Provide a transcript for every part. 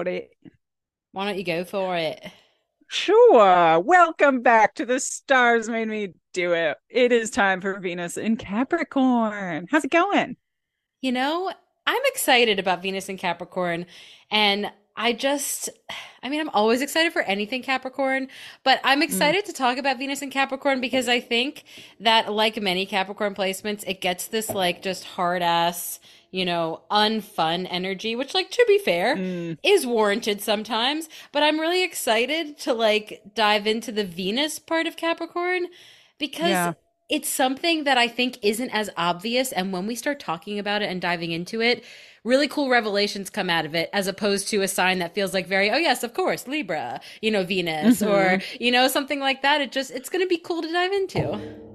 Got it. Why don't you go for it? Sure. Welcome back to the Stars Made Me Do It. It is time for Venus in Capricorn. How's it going? You know, I'm excited about Venus and Capricorn, and I just, I mean, I'm always excited for anything Capricorn, but I'm hmm. excited to talk about Venus and Capricorn because I think that, like many Capricorn placements, it gets this like just hard ass, you know, unfun energy, which, like, to be fair, mm. is warranted sometimes. But I'm really excited to like dive into the Venus part of Capricorn because Yeah. it's something that I think isn't as obvious. And when we start talking about it and diving into it, really cool revelations come out of it, as opposed to a sign that feels like very, oh, yes, of course, Libra, you know, Venus, or, mm-hmm. you know, something like that. It just, it's going to be cool to dive into.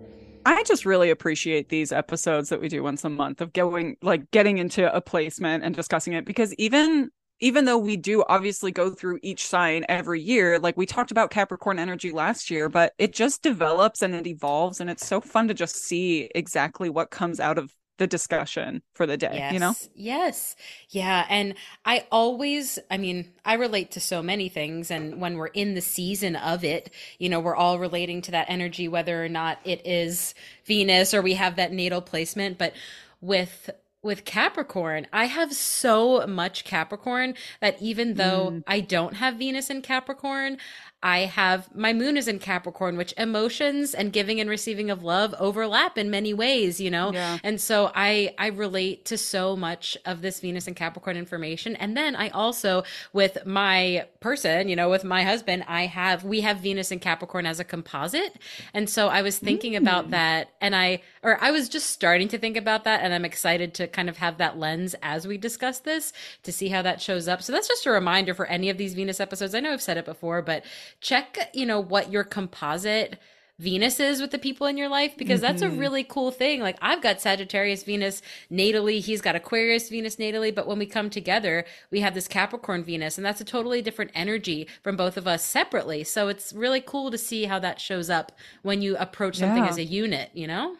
I just really appreciate these episodes that we do once a month of going like getting into a placement and discussing it because even even though we do obviously go through each sign every year, like we talked about Capricorn energy last year, but it just develops and it evolves and it's so fun to just see exactly what comes out of the discussion for the day, Yes. you know? Yes. Yeah. And I always, I mean, I relate to so many things. And when we're in the season of it, you know, we're all relating to that energy, whether or not it is Venus or we have that natal placement. But with, with Capricorn, I have so much Capricorn that even though mm. I don't have Venus in Capricorn, I have my moon is in Capricorn, which emotions and giving and receiving of love overlap in many ways, you know? Yeah. And so I I relate to so much of this Venus and Capricorn information. And then I also with my person, you know, with my husband, I have we have Venus and Capricorn as a composite. And so I was thinking hmm. about that and I or I was just starting to think about that and I'm excited to kind of have that lens as we discuss this to see how that shows up. So that's just a reminder for any of these Venus episodes. I know I've said it before, but check, you know, what your composite Venus is with the people in your life because that's a mm-hmm. really cool thing. Like I've got Sagittarius Venus natally, he's got Aquarius Venus natally, but when we come together, we have this Capricorn Venus, and that's a totally different energy from both of us separately. So it's really cool to see how that shows up when you approach something Yeah. as a unit, you know?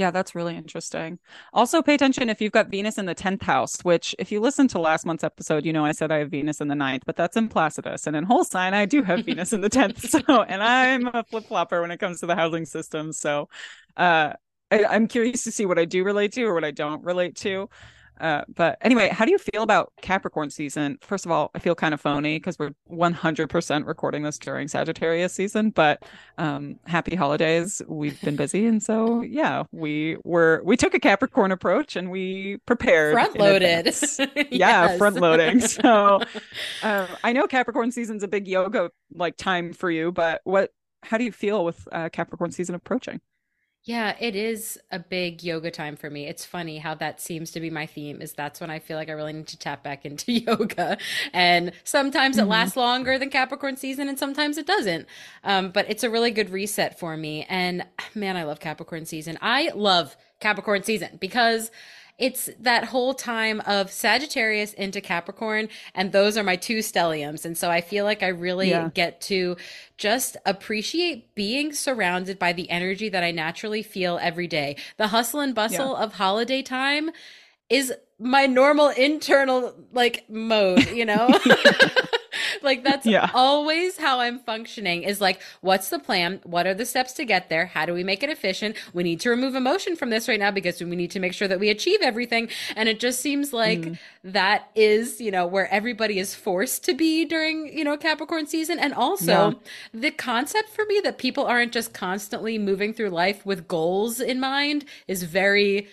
Yeah, that's really interesting. Also, pay attention if you've got Venus in the 10th house, which, if you listen to last month's episode, you know I said I have Venus in the ninth, but that's in Placidus. And in whole sign, I do have Venus in the 10th. So, and I'm a flip flopper when it comes to the housing system. So, uh, I, I'm curious to see what I do relate to or what I don't relate to. Uh, but anyway, how do you feel about Capricorn season? First of all, I feel kind of phony because we're 100% recording this during Sagittarius season, but um, happy holidays. We've been busy. And so, yeah, we were, we took a Capricorn approach and we prepared. Front loaded. Yeah, front loading. So, um, I know Capricorn season's a big yoga like time for you, but what, how do you feel with uh, Capricorn season approaching? Yeah, it is a big yoga time for me. It's funny how that seems to be my theme is that's when I feel like I really need to tap back into yoga. And sometimes it lasts longer than Capricorn season and sometimes it doesn't. Um, but it's a really good reset for me. And man, I love Capricorn season. I love Capricorn season because it's that whole time of Sagittarius into Capricorn, and those are my two stelliums. And so I feel like I really Yeah. get to just appreciate being surrounded by the energy that I naturally feel every day. The hustle and bustle of holiday time is my normal internal like mode, you know? like that's Yeah. always how I'm functioning is like what's the plan? What are the steps to get there? How do we make it efficient? We need to remove emotion from this right now because we need to make sure that we achieve everything. And it just seems like mm. that is, you know, where everybody is forced to be during, you know, Capricorn season and also Yeah. the concept for me that people aren't just constantly moving through life with goals in mind is very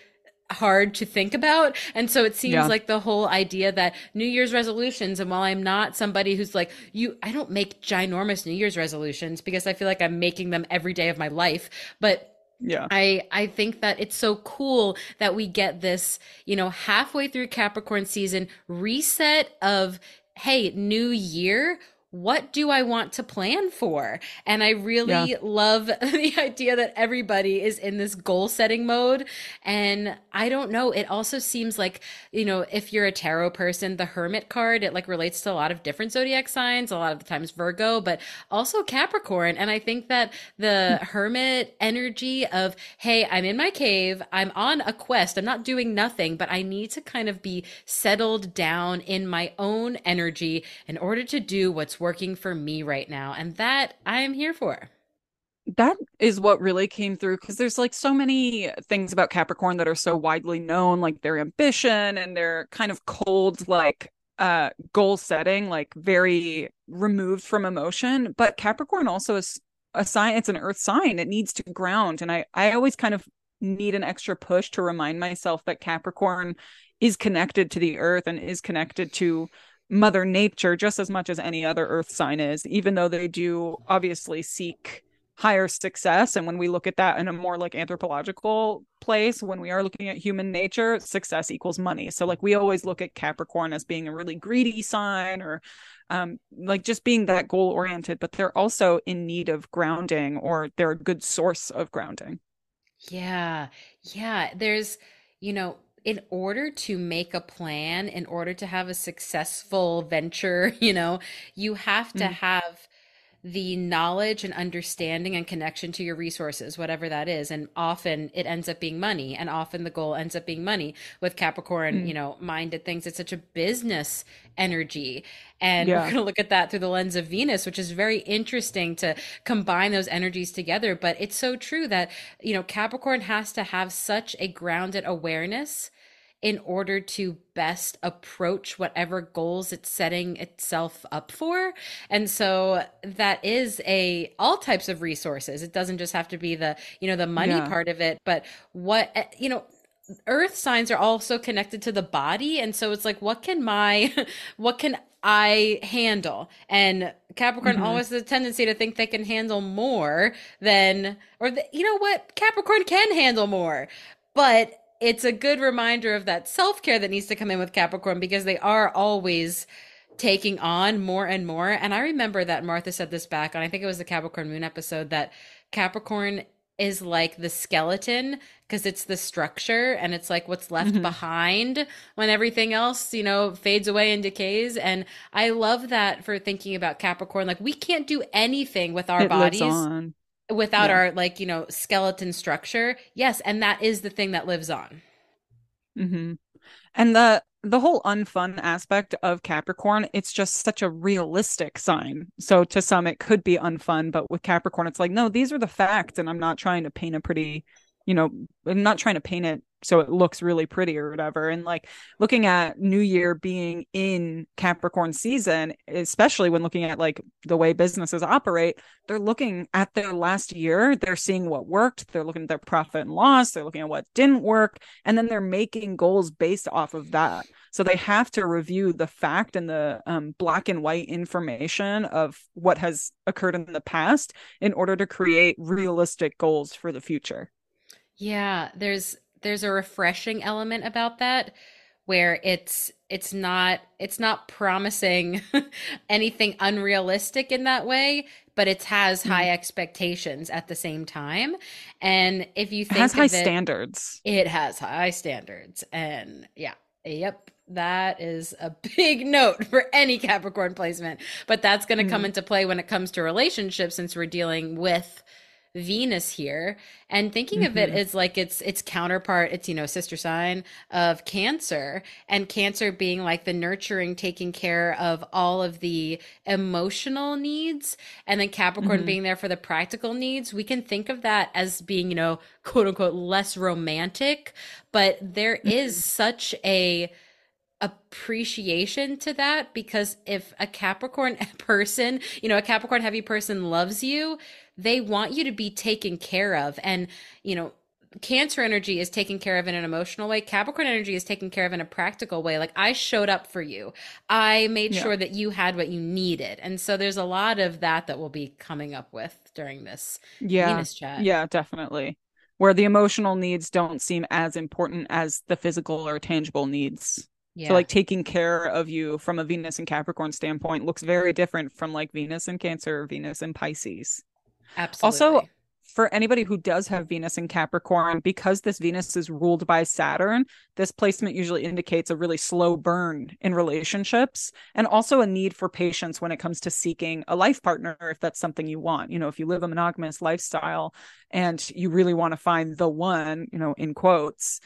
hard to think about. And so it seems Yeah. like the whole idea that New Year's resolutions, and while I'm not somebody who's like, you, I don't make ginormous New Year's resolutions because I feel like I'm making them every day of my life. But Yeah. I I think that it's so cool that we get this, you know, halfway through Capricorn season reset of hey, new year, what do I want to plan for? And I really love the idea that everybody is in this goal setting mode. And I don't know, it also seems like, you know, if you're a tarot person, the hermit card, it like relates to a lot of different zodiac signs, a lot of the times Virgo, but also Capricorn. And I think that the hmm. hermit energy of, hey, I'm in my cave, I'm on a quest, I'm not doing nothing, but I need to kind of be settled down in my own energy in order to do what's working for me right now. And that I am here for. that is what really came through because there's like so many things about Capricorn that are so widely known, like their ambition and their kind of cold, like uh goal setting, like very removed from emotion. But Capricorn also is a sign, it's an earth sign. It needs to ground. And I I always kind of need an extra push to remind myself that Capricorn is connected to the earth and is connected to mother nature just as much as any other earth sign is even though they do obviously seek higher success and when we look at that in a more like anthropological place when we are looking at human nature success equals money so like we always look at capricorn as being a really greedy sign or um like just being that goal oriented but they're also in need of grounding or they're a good source of grounding Yeah. Yeah. There's, you know, in order to make a plan, in order to have a successful venture, you know, you have to Mm. have the knowledge and understanding and connection to your resources, whatever that is. And often it ends up being money, and often the goal ends up being money. With Capricorn, Mm. you know, minded things, it's such a business energy. And we're going to look at that through the lens of Venus, which is very interesting to combine those energies together. But it's so true that, you know, Capricorn has to have such a grounded awareness in order to best approach whatever goals it's setting itself up for. And so that is a all types of resources. It doesn't just have to be the, you know, the money Yeah. part of it, but what, eh, you know, earth signs are also connected to the body and so it's like what can my what can i handle and capricorn Mhm. always has a tendency to think they can handle more than or the, you know what capricorn can handle more but it's a good reminder of that self-care that needs to come in with capricorn because they are always taking on more and more and i remember that martha said this back on i think it was the capricorn moon episode that capricorn is like the skeleton because it's the structure and it's like what's left Mhm. behind when everything else, you know, fades away and decays. And I love that for thinking about Capricorn. Like we can't do anything with our it bodies without Yeah. our like, you know, skeleton structure. Yes, and that is the thing that lives on. hmm And the the whole unfun aspect of Capricorn, it's just such a realistic sign. So to some it could be unfun, but with Capricorn it's like, no, these are the facts and I'm not trying to paint a pretty, you know, I'm not trying to paint it so it looks really pretty or whatever. And like looking at New Year being in Capricorn season, especially when looking at like the way businesses operate, they're looking at their last year, they're seeing what worked, they're looking at their profit and loss, they're looking at what didn't work, and then they're making goals based off of that. So they have to review the fact and the um, black and white information of what has occurred in the past in order to create realistic goals for the future. Yeah, there's there's a refreshing element about that where it's it's not it's not promising anything unrealistic in that way, but it has Mm-hmm. high expectations at the same time. And if you think It has high it, standards. it has high standards. And yeah, yep. That is a big note for any Capricorn placement. But that's going to come Mhm. into play when it comes to relationships since we're dealing with Venus here. And thinking of it Mhm. as like it's its counterpart it's you know sister sign of cancer. And cancer being like the nurturing taking care of all of the emotional needs. And then capricorn Mhm. being there for the practical needs. We can think of that as being you know quote unquote less romantic. But there is such a appreciation to that because if a Capricorn person, you know, a Capricorn heavy person loves you, they want you to be taken care of. And, you know, Cancer energy is taken care of in an emotional way. Capricorn energy is taken care of in a practical way. Like I showed up for you. I made Yeah. sure that you had what you needed. And so there's a lot of that that we'll be coming up with during this Yeah. Venus chat. Yeah, definitely. Where the emotional needs don't seem as important as the physical or tangible needs. Yeah. So like taking care of you from a Venus and Capricorn standpoint looks very different from like Venus and Cancer or Venus and Pisces. Absolutely. Also, for anybody who does have Venus in Capricorn, because this Venus is ruled by Saturn, this placement usually indicates a really slow burn in relationships and also a need for patience when it comes to seeking a life partner if that's something you want. You know, if you live a monogamous lifestyle and you really want to find the one, you know, in quotes,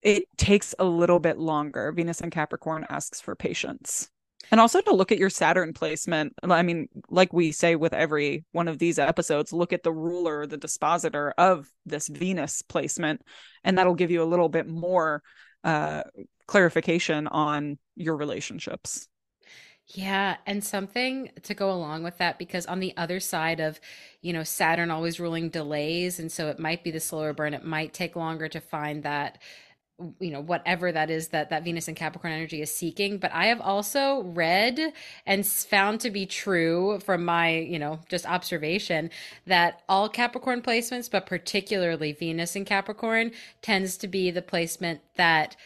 it takes a little bit longer. Venus in Capricorn asks for patience. And also to look at your Saturn placement. I mean, like we say with every one of these episodes, look at the ruler, the dispositor of this Venus placement, and that'll give you a little bit more uh, clarification on your relationships. Yeah, and something to go along with that because on the other side of, you know, Saturn always ruling delays, and so it might be the slower burn. It might take longer to find that, you know, whatever that is that that Venus and Capricorn energy is seeking. But I have also read and found to be true from my, you know, just observation that all Capricorn placements, but particularly Venus in Capricorn, tends to be the placement that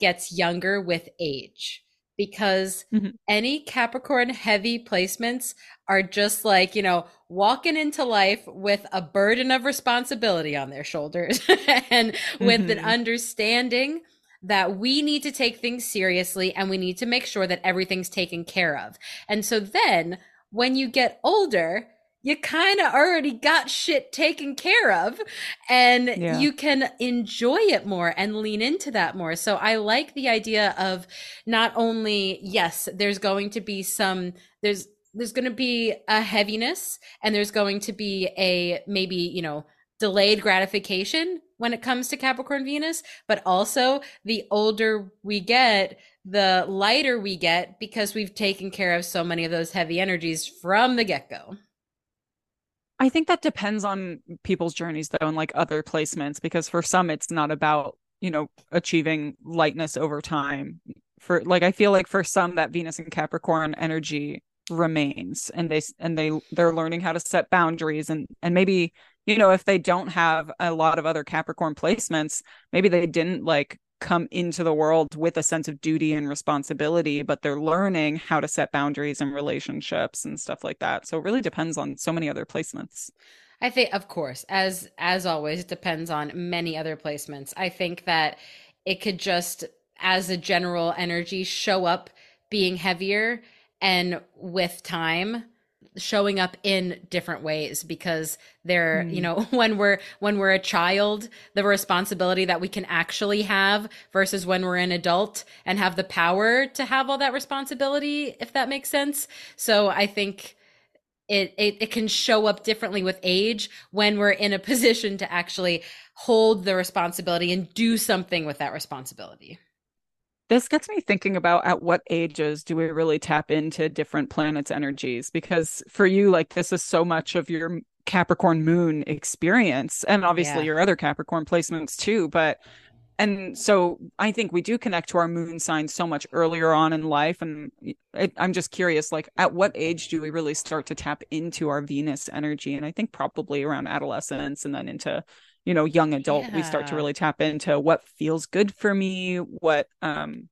gets younger with age because Mhm. any Capricorn heavy placements are just like, you know, walking into life with a burden of responsibility on their shoulders and with an Mhm. understanding that we need to take things seriously and we need to make sure that everything's taken care of. And so then when you get older, you kind of already got shit taken care of and Yeah. you can enjoy it more and lean into that more. So I like the idea of not only yes, there's going to be some there's there's going to be a heaviness and there's going to be a maybe, you know, delayed gratification when it comes to Capricorn Venus, but also the older we get, the lighter we get because we've taken care of so many of those heavy energies from the get-go. I think that depends on people's journeys though and like other placements because for some it's not about, you know, achieving lightness over time. For like I feel like for some that Venus and Capricorn energy remains and they and they they're learning how to set boundaries and and maybe you know if they don't have a lot of other Capricorn placements, maybe they didn't like come into the world with a sense of duty and responsibility, but they're learning how to set boundaries and relationships and stuff like that. So it really depends on so many other placements. I think, of course, as as always, it depends on many other placements. I think that it could just, as a general energy, show up being heavier, and with time, showing up in different ways because they're, you Mm. know, when we're when we're a child, the responsibility that we can actually have versus when we're an adult and have the power to have all that responsibility, if that makes sense. So I think it, it it can show up differently with age when we're in a position to actually hold the responsibility and do something with that responsibility. This gets me thinking about at what ages do we really tap into different planets' energies? Because for you, like this is so much of your Capricorn moon experience, and obviously Yeah. your other Capricorn placements too. But and so I think we do connect to our moon sign so much earlier on in life. And it, I'm just curious, like at what age do we really start to tap into our Venus energy? And I think probably around adolescence and then into you know young adult we start to really tap into what feels good for me what um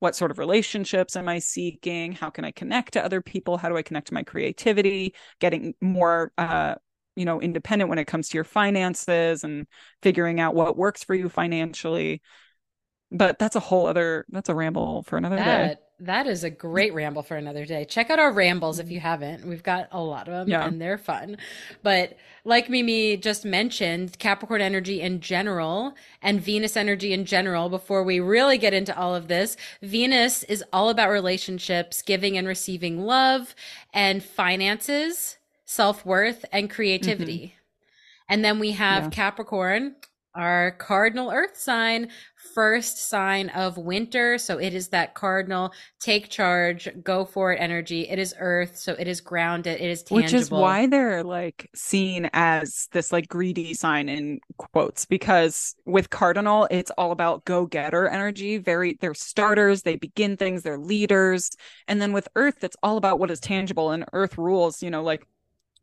what sort of relationships am i seeking? How can i connect to other people? How do i connect to my creativity? Getting more uh you know independent when it comes to your finances and figuring out what works for you financially. But that's a whole other that's a ramble for another day That is a great ramble for another day. Check out our rambles if you haven't. We've got a lot of them Yeah. and they're fun. But like Mimi just mentioned, Capricorn energy in general and Venus energy in general, before we really get into all of this, Venus is all about relationships, giving and receiving love and finances, self-worth and creativity. Mm-hmm. And then we have Yeah. Capricorn our cardinal earth sign first sign of winter. So it is that cardinal take charge go for it energy. It is earth so it is grounded it is tangible which is why they're like seen as this like greedy sign in quotes because with cardinal it's all about go-getter energy. Very they're starters they begin things they're leaders. And then with earth it's all about what is tangible and earth rules you know like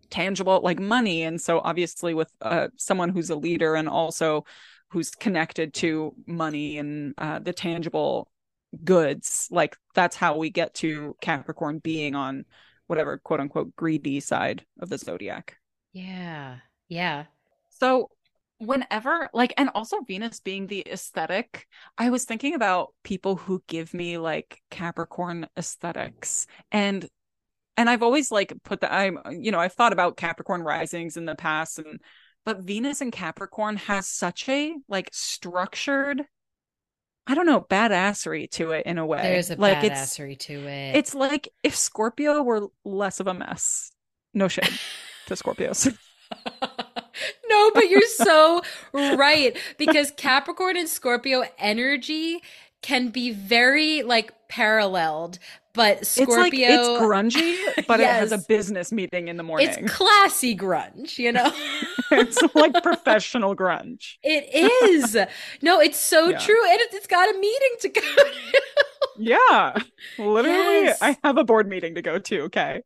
tangible like money. And so obviously with uh, someone who's a leader and also who's connected to money and uh, the tangible goods like that's how we get to capricorn being on whatever quote unquote greedy side of the zodiac. Yeah. Yeah. So whenever like and also venus being the aesthetic i was thinking about people who give me like capricorn aesthetics. And and I've always like put that I'm you know I've thought about Capricorn risings in the past and but Venus and Capricorn has such a like structured I don't know badassery to it in a way. There's a like badassery to it. It's like if Scorpio were less of a mess. No shade to Scorpios. no, but you're so right because Capricorn and Scorpio energy can be very like paralleled but Scorpio it's, like, it's grungy, but yes. it has a business meeting in the morning. It's classy grunge, you know. it's like professional grunge. It is. No, it's so yeah. true, and it's got a meeting to go. to. yeah, literally, yes. I have a board meeting to go to. Okay,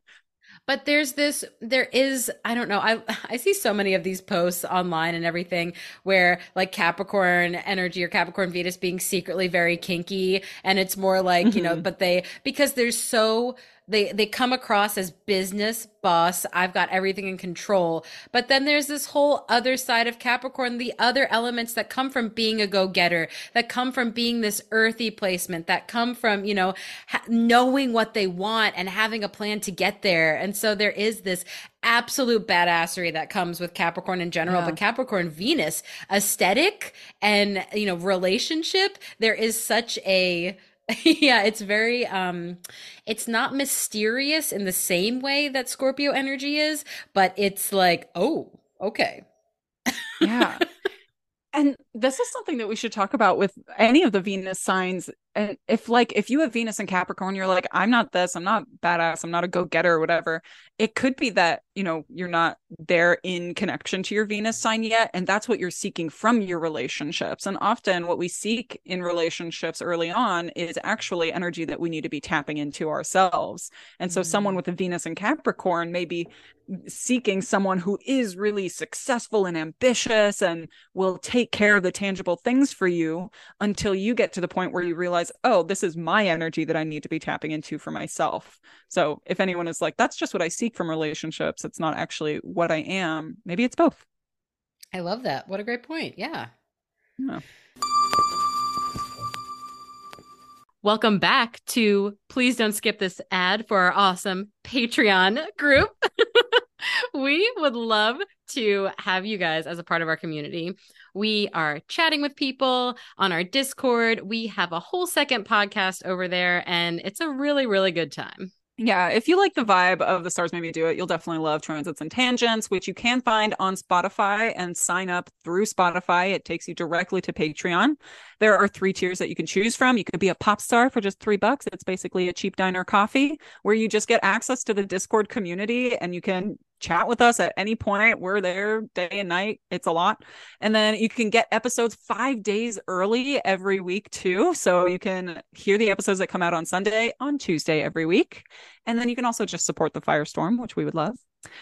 but there's this there is i don't know i i see so many of these posts online and everything where like capricorn energy or capricorn venus being secretly very kinky and it's more like mm-hmm. you know mm-hmm. but they because there's so they they come across as business boss. I've got everything in control. But then there's this whole other side of capricorn the other elements that come from being a go-getter that come from being this earthy placement that come from you know ha- knowing what they want and having a plan to get there. And so there is this absolute badassery that comes with Capricorn in general, yeah. but Capricorn Venus aesthetic and you know relationship, there is such a yeah, it's very um it's not mysterious in the same way that Scorpio energy is, but it's like, oh, okay. yeah. And this is something that we should talk about with any of the Venus signs. And if like if you have venus and capricorn you're like i'm not this i'm not badass i'm not a go-getter or whatever it could be that you know you're not there in connection to your venus sign yet and that's what you're seeking from your relationships. And often what we seek in relationships early on is actually energy that we need to be tapping into ourselves. And so mm-hmm. someone with a venus and capricorn may be seeking someone who is really successful and ambitious and will take care of the tangible things for you until you get to the point where you realize oh, this is my energy that I need to be tapping into for myself. So if anyone is like, that's just what I seek from relationships, it's not actually what I am, maybe it's both. I love that. What a great point. Yeah. Yeah. Welcome back to Please Don't Skip This ad for our awesome Patreon group. we would love to have you guys as a part of our community. We are chatting with people on our Discord. We have a whole second podcast over there, and it's a really, really good time. Yeah, if you like the vibe of the Stars Made Me Do It, you'll definitely love Transits and Tangents, which you can find on Spotify and sign up through Spotify. It takes you directly to Patreon. There are three tiers that you can choose from. You could be a pop star for just three bucks. It's basically a cheap diner coffee where you just get access to the Discord community and you can chat with us at any point. We're there day and night. It's a lot. And then you can get episodes five days early every week, too. So you can hear the episodes that come out on Sunday on Tuesday every week. And then you can also just support the Firestorm, which we would love.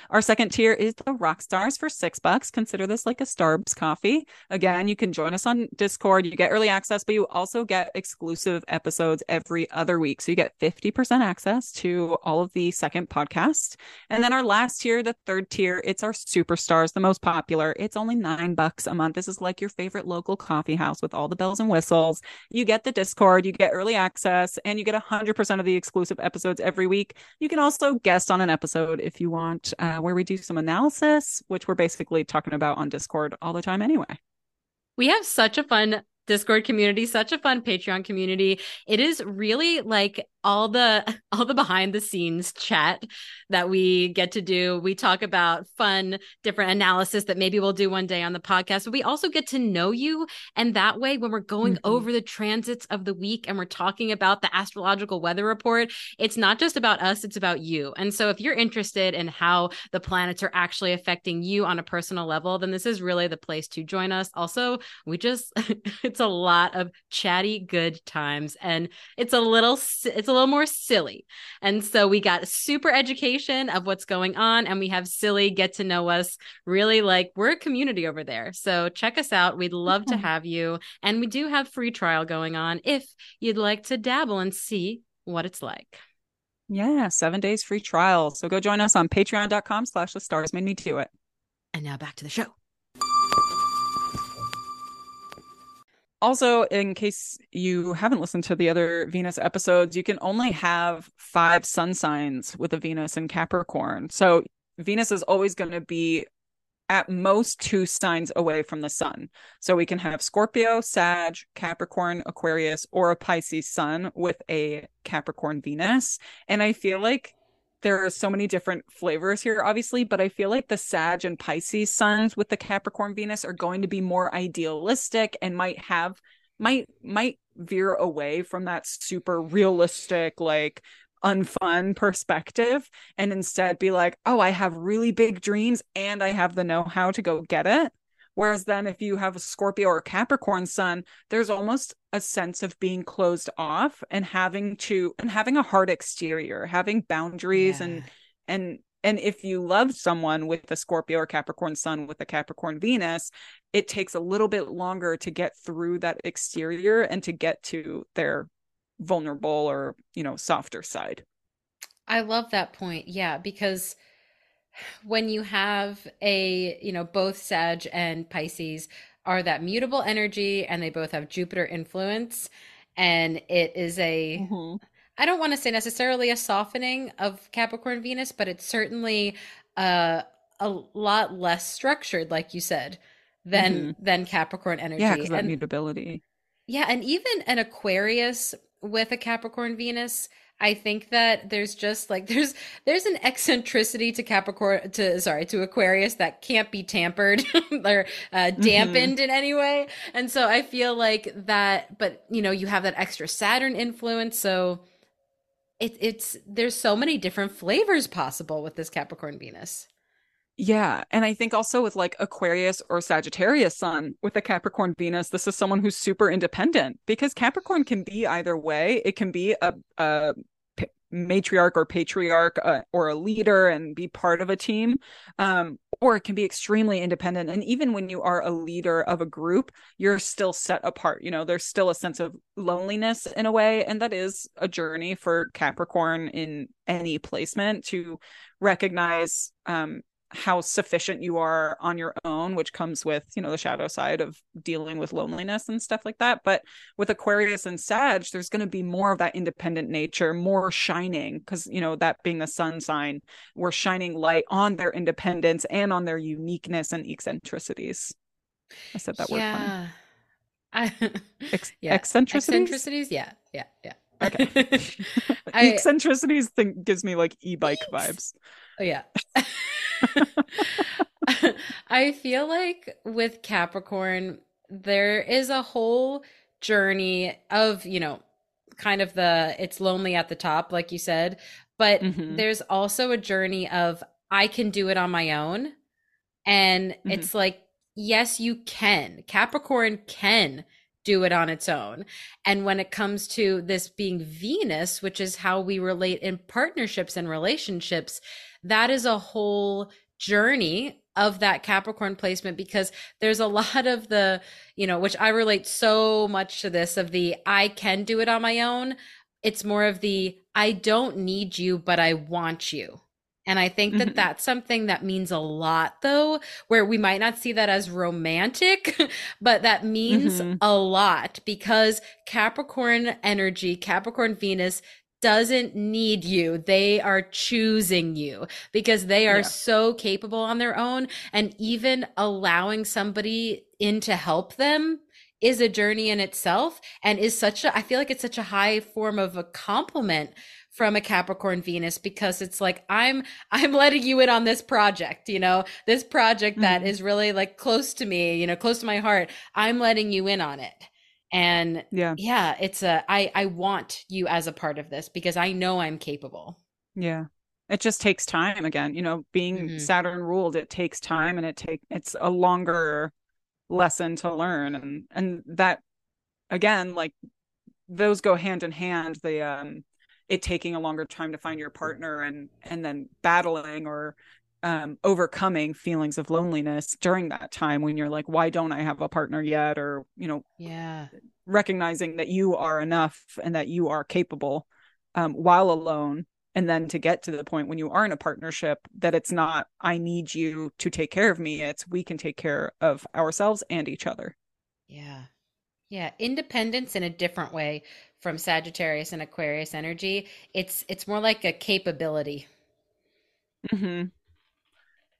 Our second tier is the rock stars for six bucks. Consider this like a Starbucks coffee. Again, you can join us on Discord. You get early access, but you also get exclusive episodes every other week. So you get 50% access to all of the second podcast. And then our last tier, the third tier, it's our superstars, the most popular. It's only nine bucks a month. This is like your favorite local coffee house with all the bells and whistles. You get the Discord, you get early access, and you get 100% of the exclusive episodes every week. You can also guest on an episode if you want uh, where we do some analysis, which we're basically talking about on Discord all the time anyway. We have such a fun Discord community, such a fun Patreon community. It is really like all the all the behind the scenes chat that we get to do. We talk about fun different analysis that maybe we'll do one day on the podcast. But we also get to know you and that way when we're going mm-hmm. over the transits of the week and we're talking about the astrological weather report, it's not just about us, it's about you. And so if you're interested in how the planets are actually affecting you on a personal level, then this is really the place to join us. Also, we just it's a lot of chatty good times and it's a little it's a little more silly. And so we got super education of what's going on and we have silly get to know us really like we're a community over there. So check us out. We'd love to mm-hmm. have you and we do have free trial going on if you'd like to dabble and see what it's like. Yeah, seven days free trial. So go join us on patreon.com slash the stars made me do it. And now back to the show. Also, in case you haven't listened to the other Venus episodes, you can only have five sun signs with a Venus in Capricorn. So Venus is always going to be at most two signs away from the sun. So we can have Scorpio, Sag, Capricorn, Aquarius, or a Pisces sun with a Capricorn Venus. And I feel like there are so many different flavors here, obviously, but I feel like the Sag and Pisces suns with the Capricorn Venus are going to be more idealistic and might have might might veer away from that super realistic like unfun perspective and instead be like, oh, I have really big dreams and I have the know how to go get it. Whereas then if you have a Scorpio or Capricorn sun, there's almost a sense of being closed off and having to and having a hard exterior, having boundaries yeah. and and and if you love someone with a Scorpio or Capricorn sun with a Capricorn Venus, it takes a little bit longer to get through that exterior and to get to their vulnerable or, you know, softer side. I love that point. Yeah, because when you have a, you know, both Sag and Pisces are that mutable energy and they both have Jupiter influence and it is a mm-hmm. I don't want to say necessarily a softening of Capricorn Venus, but it's certainly uh, a lot less structured like you said than mm-hmm. than Capricorn energy. Yeah, because that mutability. Yeah, and even an Aquarius with a Capricorn Venus I think that there's just like there's there's an eccentricity to Capricorn to sorry to Aquarius that can't be tampered or uh, mm-hmm. dampened mm-hmm. in any way, and so I feel like that. But you know, you have that extra Saturn influence, so it, it's there's so many different flavors possible with this Capricorn Venus. Yeah. And I think also with like Aquarius or Sagittarius sun with the Capricorn Venus, this is someone who's super independent because Capricorn can be either way. It can be a, a matriarch or patriarch uh, or a leader and be part of a team um, or it can be extremely independent and even when you are a leader of a group you're still set apart you know there's still a sense of loneliness in a way and that is a journey for capricorn in any placement to recognize um, how sufficient you are on your own which comes with you know the shadow side of dealing with loneliness and stuff like that. But with aquarius and sag there's going to be more of that independent nature more shining because you know that being the sun sign we're shining light on their independence and on their uniqueness and eccentricities. I said that yeah. word funny. Ex- yeah. eccentricities? Eccentricities? Yeah. Yeah. Yeah. Okay. I, eccentricities thing gives me like e-bike vibes oh yeah I feel like with Capricorn, there is a whole journey of, you know, kind of the it's lonely at the top, like you said, but mm-hmm. there's also a journey of I can do it on my own. And mm-hmm. it's like, yes, you can. Capricorn can do it on its own. And when it comes to this being Venus, which is how we relate in partnerships and relationships, that is a whole journey of that Capricorn placement because there's a lot of the, you know, which I relate so much to this of the I can do it on my own. It's more of the I don't need you, but I want you. And I think that mm-hmm. that's something that means a lot, though, where we might not see that as romantic, but that means mm-hmm. a lot because Capricorn energy, Capricorn Venus doesn't need you. They are choosing you because they are yeah. so capable on their own. And even allowing somebody in to help them is a journey in itself and is such a I feel like it's such a high form of a compliment from a Capricorn Venus because it's like I'm I'm letting you in on this project, you know, this project mm-hmm. that is really like close to me, you know, close to my heart. I'm letting you in on it. And yeah, yeah, it's a I I want you as a part of this because I know I'm capable. Yeah. It just takes time again, you know, being mm-hmm. Saturn ruled, it takes time and it take it's a longer lesson to learn and and that again like those go hand in hand the um it taking a longer time to find your partner and and then battling or um, overcoming feelings of loneliness during that time when you're like why don't i have a partner yet or you know yeah recognizing that you are enough and that you are capable um, while alone and then to get to the point when you are in a partnership that it's not i need you to take care of me it's we can take care of ourselves and each other yeah yeah independence in a different way from Sagittarius and Aquarius energy. It's it's more like a capability. Mm-hmm.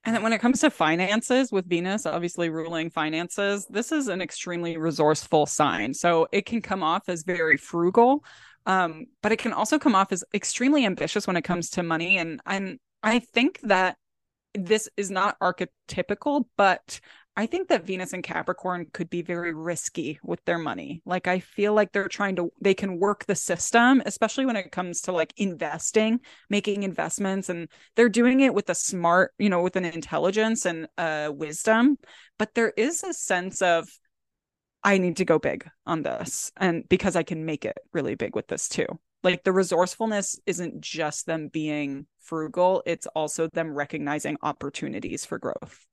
And then when it comes to finances with Venus, obviously ruling finances, this is an extremely resourceful sign. So it can come off as very frugal, um, but it can also come off as extremely ambitious when it comes to money. And and I think that this is not archetypical, but I think that Venus and Capricorn could be very risky with their money. Like I feel like they're trying to they can work the system, especially when it comes to like investing, making investments and they're doing it with a smart, you know, with an intelligence and uh wisdom, but there is a sense of I need to go big on this and because I can make it really big with this too. Like the resourcefulness isn't just them being frugal, it's also them recognizing opportunities for growth.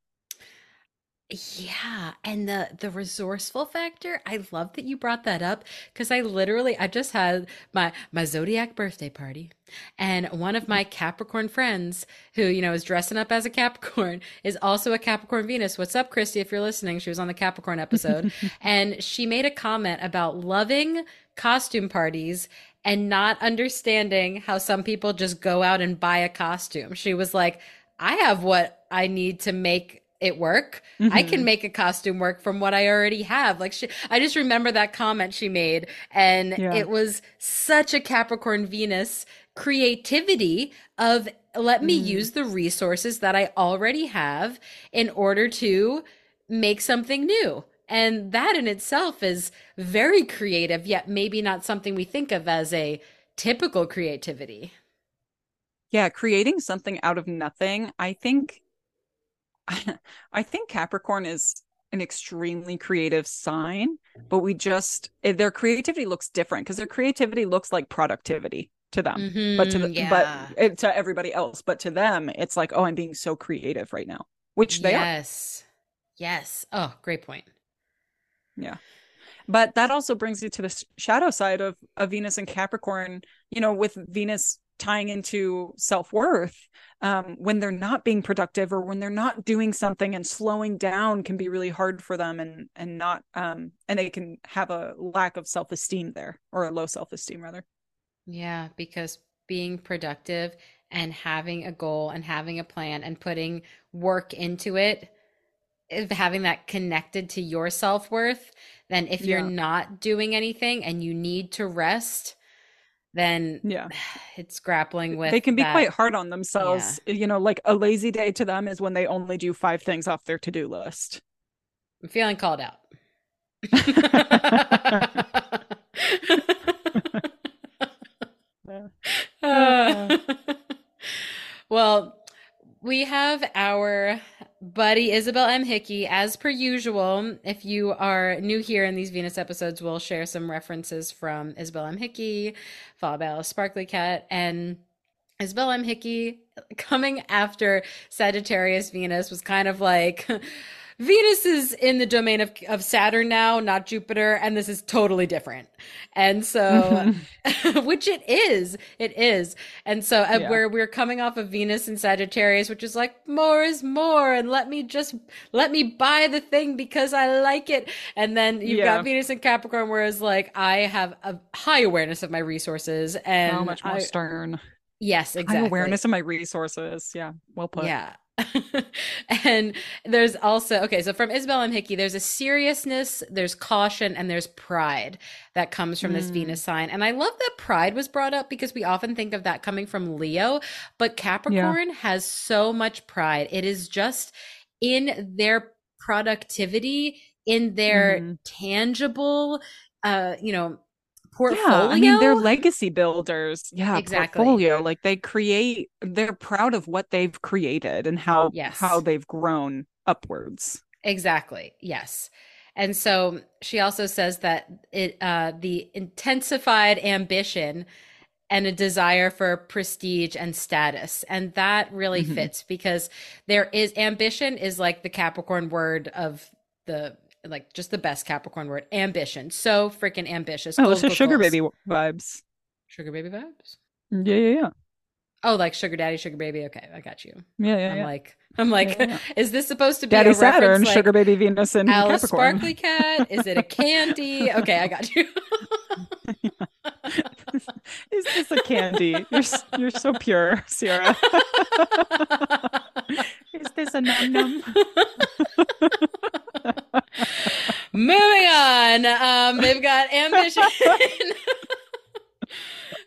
Yeah, and the the resourceful factor, I love that you brought that up because I literally I just had my my zodiac birthday party and one of my Capricorn friends who, you know, is dressing up as a Capricorn is also a Capricorn Venus. What's up, Christy, if you're listening? She was on the Capricorn episode and she made a comment about loving costume parties and not understanding how some people just go out and buy a costume. She was like, I have what I need to make it work. Mm-hmm. I can mm-hmm. make a costume work from what I already have. Like she, I just remember that comment she made and yeah. it was such a Capricorn Venus creativity of let me mm. use the resources that I already have in order to make something new. And that in itself is very creative, yet maybe not something we think of as a typical creativity. Yeah, creating something out of nothing. I think I think Capricorn is an extremely creative sign, but we just eh, their creativity looks different because their creativity looks like productivity to them, mm-hmm, but to the, yeah. but it, to everybody else, but to them, it's like, oh, I'm being so creative right now, which they yes, are. yes. Oh, great point. Yeah, but that also brings you to the shadow side of of Venus and Capricorn. You know, with Venus tying into self-worth um, when they're not being productive or when they're not doing something and slowing down can be really hard for them and and not um and they can have a lack of self-esteem there or a low self-esteem rather. Yeah because being productive and having a goal and having a plan and putting work into it if having that connected to your self-worth then if you're not doing anything and you need to rest then yeah it's grappling with they can be that. quite hard on themselves yeah. you know like a lazy day to them is when they only do five things off their to-do list i'm feeling called out uh, well we have our buddy Isabel M. Hickey, as per usual. If you are new here in these Venus episodes, we'll share some references from Isabel M. Hickey, followed Sparkly Cat, and Isabel M. Hickey coming after Sagittarius Venus was kind of like Venus is in the domain of, of Saturn now, not Jupiter, and this is totally different. And so, which it is, it is. And so, uh, yeah. where we're coming off of Venus and Sagittarius, which is like more is more, and let me just let me buy the thing because I like it. And then you've yeah. got Venus and Capricorn, whereas like I have a high awareness of my resources and much more I, stern. Yes, exactly. High awareness of my resources. Yeah, well put. Yeah and there's also okay so from Isabel M. Hickey there's a seriousness there's caution and there's pride that comes from this Mm. venus sign and i love that pride was brought up because we often think of that coming from leo but capricorn has so much pride it is just in their productivity in their Mhm. tangible uh you know portfolio Yeah, I mean they're legacy builders. Yeah, Exactly. portfolio. Like they create. They're proud of what they've created and how Yes. how they've grown upwards. Exactly. Yes. And so she also says that it uh the intensified ambition and a desire for prestige and status. And that really Mhm. fits because there is ambition is like the Capricorn word of the like just the best Capricorn word. Ambition. So freaking ambitious. Oh, just goals, sugar goals. baby vibes. Sugar baby vibes. Yeah, yeah, yeah, Oh, like sugar daddy, sugar baby. Okay, I got you. yeah, yeah. I'm yeah. like I'm like Yeah, yeah. is this supposed to be Daddy a Saturn, reference like sugar baby Venus, and Alice Capricorn. Sparkly Kat? Is it a candy? Okay, I got you. Is this a candy? You're you're so pure, Sierra. Is this a num num? Moving on. Um, they've got ambition.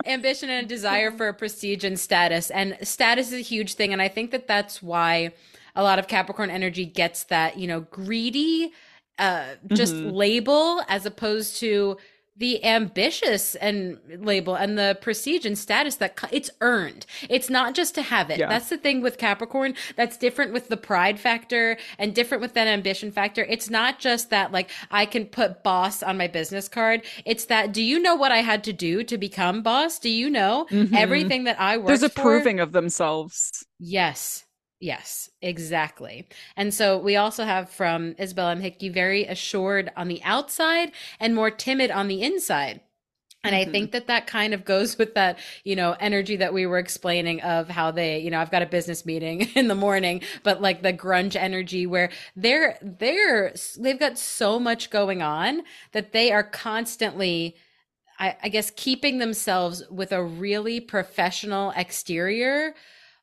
ambition and a desire for prestige and status. And status is a huge thing. And I think that that's why a lot of Capricorn energy gets that, you know, greedy, uh, just Mhm. label as opposed to the ambitious and label and the prestige and status that it's earned. It's not just to have it. Yeah. That's the thing with Capricorn. That's different with the pride factor and different with that ambition factor. It's not just that like I can put boss on my business card. It's that do you know what I had to do to become boss? Do you know Mhm. everything that I worked There's a for? proving of themselves. Yes. Yes, exactly. And so we also have from Isabel M. Hickey very assured on the outside and more timid on the inside. And I Mhm. think that that kind of goes with that, you know, energy that we were explaining of how they, you know, I've got a business meeting in the morning, but like the grunge energy where they're, they're, they've got so much going on that they are constantly, I, I guess, keeping themselves with a really professional exterior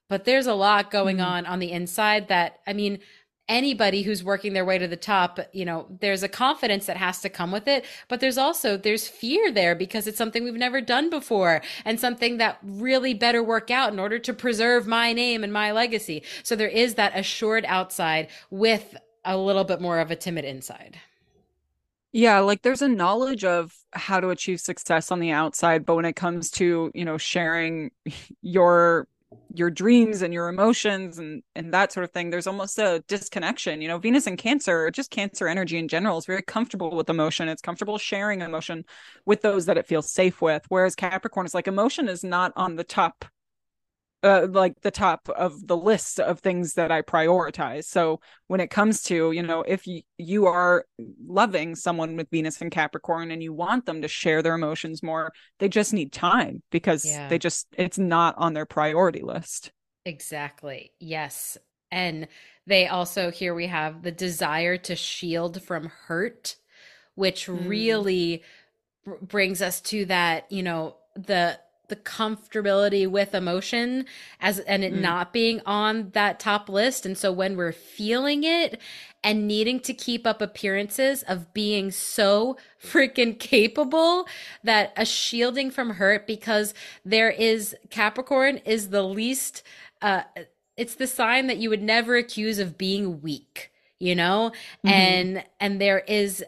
but there's a lot going Mhm. on on the inside that i mean anybody who's working their way to the top you know there's a confidence that has to come with it. But there's also there's fear there because it's something we've never done before and something that really better work out in order to preserve my name and my legacy. So there is that assured outside with a little bit more of a timid inside. Yeah, like there's a knowledge of how to achieve success on the outside, but when it comes to, you know, sharing your your dreams and your emotions and and that sort of thing, there's almost a disconnection. You know, Venus and Cancer, just Cancer energy in general, is very comfortable with emotion. It's comfortable sharing emotion with those that it feels safe with. Whereas Capricorn is like emotion is not on the top uh, like the top of the list of things that I prioritize. So when it comes to, you know, if you, you are loving someone with Venus and Capricorn and you want them to share their emotions more, they just need time because Yeah. they just, it's not on their priority list. Exactly. Yes. And they also, here we have the desire to shield from hurt, which Mm. really br- brings us to that, you know, the the comfortability with emotion as and it Mm. not being on that top list and so when we're feeling it and needing to keep up appearances of being so freaking capable that a shielding from hurt because there is Capricorn is the least uh it's the sign that you would never accuse of being weak you know Mhm. and and there is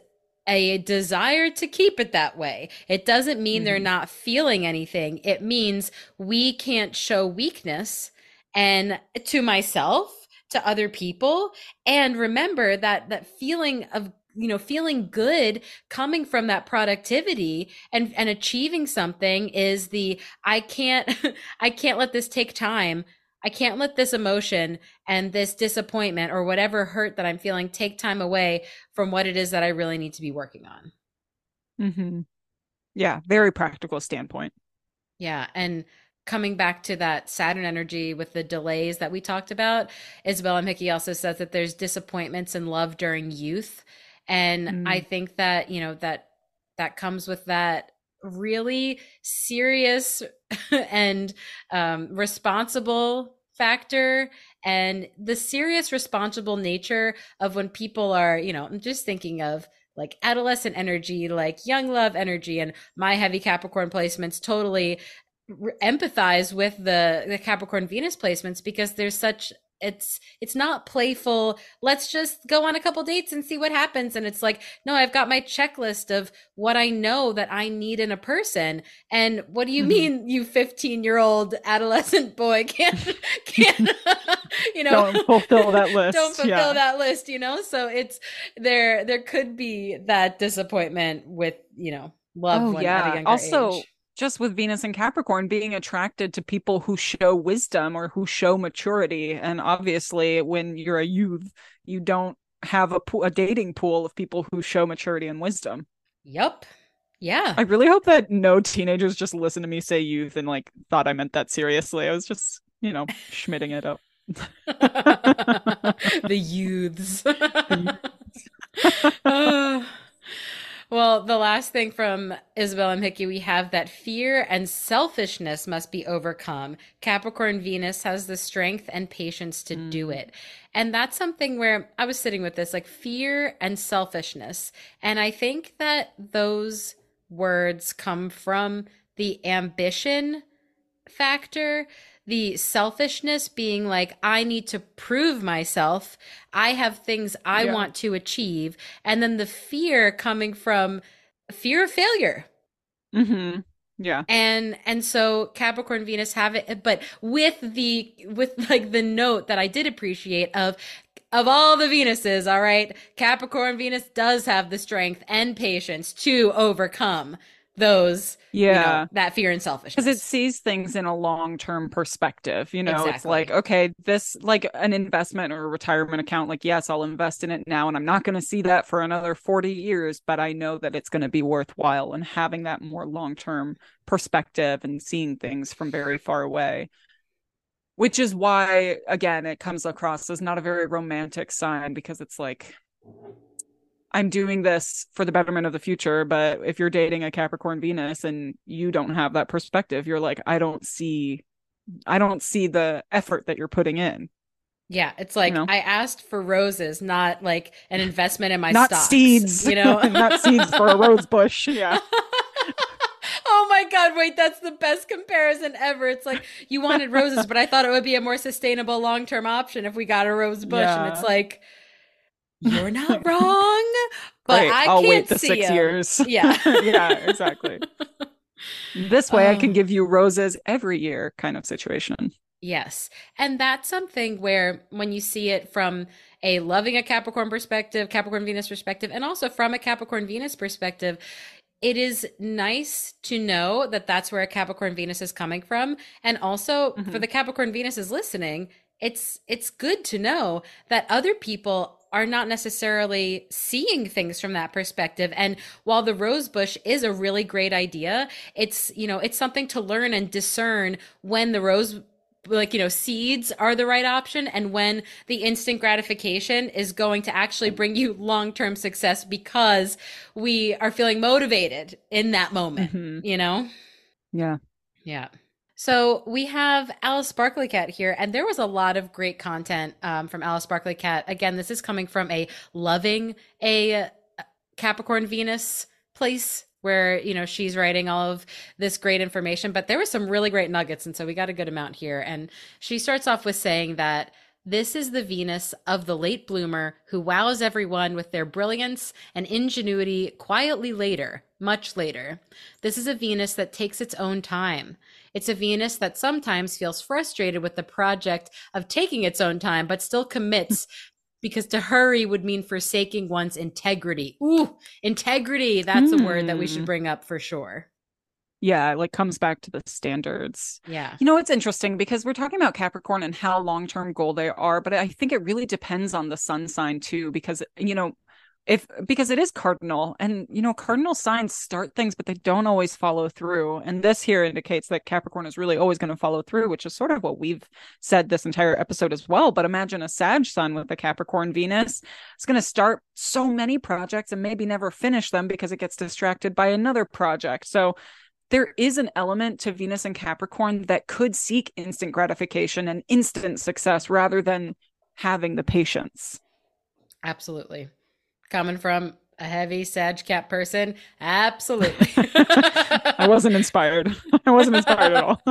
a desire to keep it that way. It doesn't mean they're Mhm. not feeling anything. It means we can't show weakness and to myself to other people. And remember that that feeling of you know feeling good coming from that productivity and and achieving something is the i can't i can't let this take time i can't let this emotion and this disappointment or whatever hurt that i'm feeling take time away from what it is that i really need to be working on Mhm. Yeah, very practical standpoint. Yeah. And coming back to that Saturn energy with the delays that we talked about, Isabel M. Hickey also says that there's disappointments in love during youth. And Mm. I think that, you know, that that comes with that really serious and um, responsible factor and the serious responsible nature of when people are you know i'm just thinking of like adolescent energy like young love energy and my heavy capricorn placements totally empathize with the the capricorn venus placements because there's such it's it's not playful. Let's just go on a couple dates and see what happens. And it's like no i've got my checklist of what i know that i need in a person. And what do you mm-hmm. mean you 15 year old adolescent boy can't can't you know? Don't fulfill that list don't fulfill yeah. that list you know? So it's there there could be that disappointment with you know love oh, yeah. also age just with Venus and Capricorn being attracted to people who show wisdom or who show maturity. And obviously, when you're a youth, you don't have a, a dating pool of people who show maturity and wisdom. Yep. Yeah. I really hope that no teenagers just listen to me say youth and like thought I meant that seriously. I was just, you know, schmitting it up. the youths. the youths. uh, well, the last thing from Isabel M. Hickey, we have that fear and selfishness must be overcome. Capricorn Venus has the strength and patience to mm. do it. And that's something where I was sitting with this like fear and selfishness. And I think that those words come from the ambition factor the selfishness being like i need to prove myself. I have things i yeah. want to achieve. And then the fear coming from fear of failure. Mm-hmm. Yeah. And and so capricorn venus have it but with the with like the note that i did appreciate of of all the venuses all right capricorn venus does have the strength and patience to overcome those yeah you know, that fear and selfishness. Because it sees things in a long-term perspective you know? Exactly. it's like okay this like an investment or a retirement account like yes i'll invest in it now and i'm not going to see that for another 40 years but i know that it's going to be worthwhile and having that more long-term perspective and seeing things from very far away. Which is why again it comes across as not a very romantic sign because it's like I'm doing this for the betterment of the future. But if you're dating a Capricorn Venus and you don't have that perspective, you're like, I don't see, I don't see the effort that you're putting in. Yeah, it's like you know? I asked for roses, not like an investment in my not stocks, seeds, you know, not seeds for a rose bush. Yeah. oh my god, wait, that's the best comparison ever. It's like you wanted roses, but I thought it would be a more sustainable long-term option if we got a rose bush, yeah. and it's like you're not wrong, but. I I'll can't wait the see six him. years. Yeah, yeah, exactly. this way, um, I can um, give you roses every year, kind of situation. Yes, and that's something where when you see it from a loving a Capricorn perspective, Capricorn Venus perspective, and also from a Capricorn Venus perspective, it is nice to know that that's where a Capricorn Venus is coming from. And also mm-hmm. for the Capricorn Venus is listening, it's it's good to know that other people are not necessarily seeing things from that perspective. And while the rose bush is a really great idea, it's, you know, it's something to learn and discern when the rose like you know seeds are the right option and when the instant gratification is going to actually bring you long-term success because we are feeling motivated in that moment mm-hmm. you know yeah yeah so we have Alice Sparkly Kat here, and there was a lot of great content um, from Alice Sparkly Kat. Again, this is coming from a loving a Capricorn Venus place where you know she's writing all of this great information but there were some really great nuggets and so we got a good amount here and she starts off with saying that this is the Venus of the late bloomer who wows everyone with their brilliance and ingenuity quietly later, much later. This is a Venus that takes its own time. It's a Venus that sometimes feels frustrated with the project of taking its own time, but still commits because to hurry would mean forsaking one's integrity. Ooh, integrity. That's mm. a word that we should hmm. bring up for sure. Yeah, like comes back to the standards. Yeah. You know, it's interesting because we're talking about Capricorn and how long term goal they are, but I think it really depends on the sun sign too, because, you know, if because it is cardinal and you know cardinal signs start things but they don't always follow through and this here indicates that capricorn is really always going to follow through which is sort of what we've said this entire episode as well but imagine a sag sun with a capricorn venus it's going to start so many projects and maybe never finish them because it gets distracted by another project so there is an element to Venus and Capricorn that could seek instant gratification and instant success rather than having the patience. Absolutely. Coming from a heavy Sag Cap person, absolutely. I wasn't inspired. I wasn't inspired at all.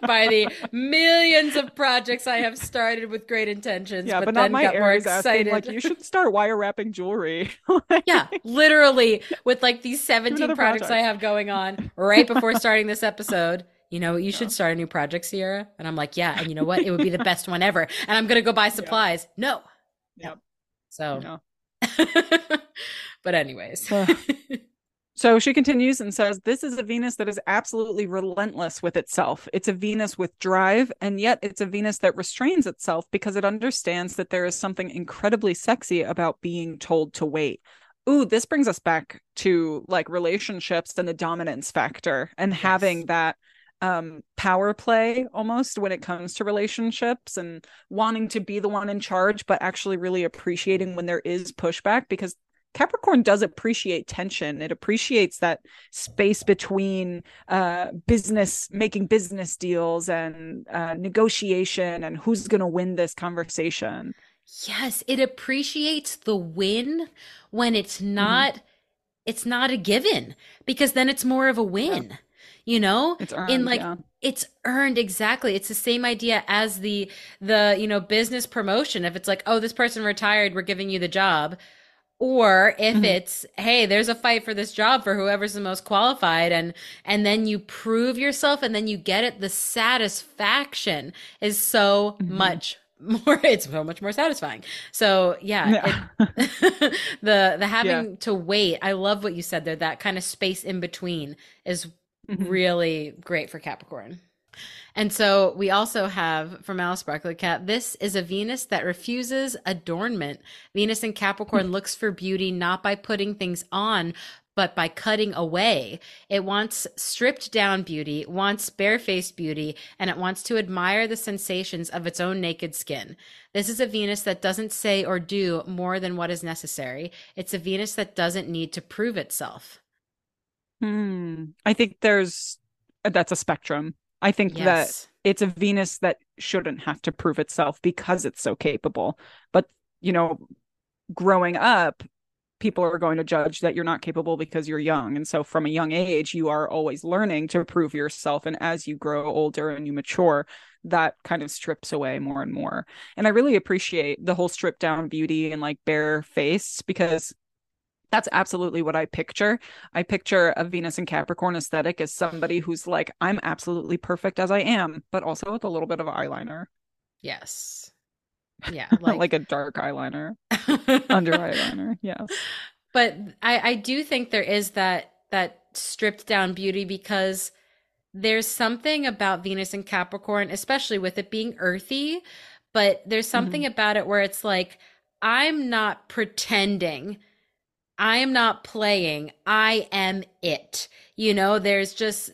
By the millions of projects I have started with great intentions, yeah, but, but, then got more Aries asking excited. like you should start wire wrapping jewelry. Like, yeah, literally with like these 17 another projects I have going on right before starting this episode. You know, you should start a new project, Sierra. And I'm like, yeah. And you know what? It would be the best one ever. And I'm going to go buy supplies. No. Yep. So, No. but anyways. So she continues and says, This is a Venus that is absolutely relentless with itself. It's a Venus with drive, and yet it's a Venus that restrains itself because it understands that there is something incredibly sexy about being told to wait. Ooh, this brings us back to like relationships and the dominance factor and having that um power play almost when it comes to relationships and wanting to be the one in charge but actually really appreciating when there is pushback because Capricorn does appreciate tension. It appreciates that space between uh, business, making business deals and uh, negotiation and who's going to win this conversation. Yes, it appreciates the win when it's Mm-hmm. not it's not a given because then it's more of a win. You know? It's In earned, like yeah. it's earned exactly. It's the same idea as the the, you know, business promotion. If it's like, "Oh, this person retired, we're giving you the job." Or if Mhm. it's, "Hey, there's a fight for this job for whoever's the most qualified," and and then you prove yourself, and then you get it. The satisfaction is so Mhm. much more it's so much more satisfying so yeah, Yeah. it- the the having to wait i love what you said there that kind of space in between is Mhm. really great for capricorn and so we also have from Alice Sparkly Kat, this is a Venus that refuses adornment. Venus in Capricorn looks for beauty not by putting things on, but by cutting away. It wants stripped down beauty, wants barefaced beauty, and it wants to admire the sensations of its own naked skin. This is a Venus that doesn't say or do more than what is necessary. It's a Venus that doesn't need to prove itself. Hmm. I think there's that's a spectrum. I think that it's a Venus that shouldn't have to prove itself because it's so capable. But, you know, growing up, people are going to judge that you're not capable because you're young. And so from a young age, you are always learning to prove yourself. And as you grow older and you mature, that kind of strips away more and more. And I really appreciate the whole stripped down beauty and like bare face because that's absolutely what I picture. I picture a Venus and Capricorn aesthetic as somebody who's like, I'm absolutely perfect as I am, but also with a little bit of eyeliner, Yes. Yeah. like, Like, a dark eyeliner, under eyeliner. Yes. but I, I do think there is that that stripped down beauty because there's something about Venus and Capricorn, especially with it being earthy, but there's mm-hmm. something about it where it's like, I'm not pretending. I am not playing. I am it. You know, there's just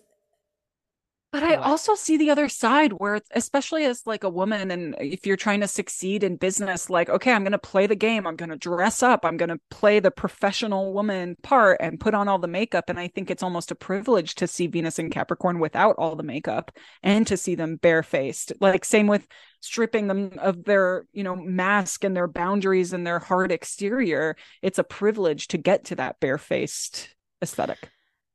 But I What? also see the other side where, especially as like a woman, and if you're trying to succeed in business, like, okay, I'm going to play the game. I'm going to dress up. I'm going to play the professional woman part and put on all the makeup. And I think it's almost a privilege to see Venus and Capricorn without all the makeup and to see them barefaced. Like, same with stripping them of their, you know, mask and their boundaries and their hard exterior. It's a privilege to get to that barefaced aesthetic.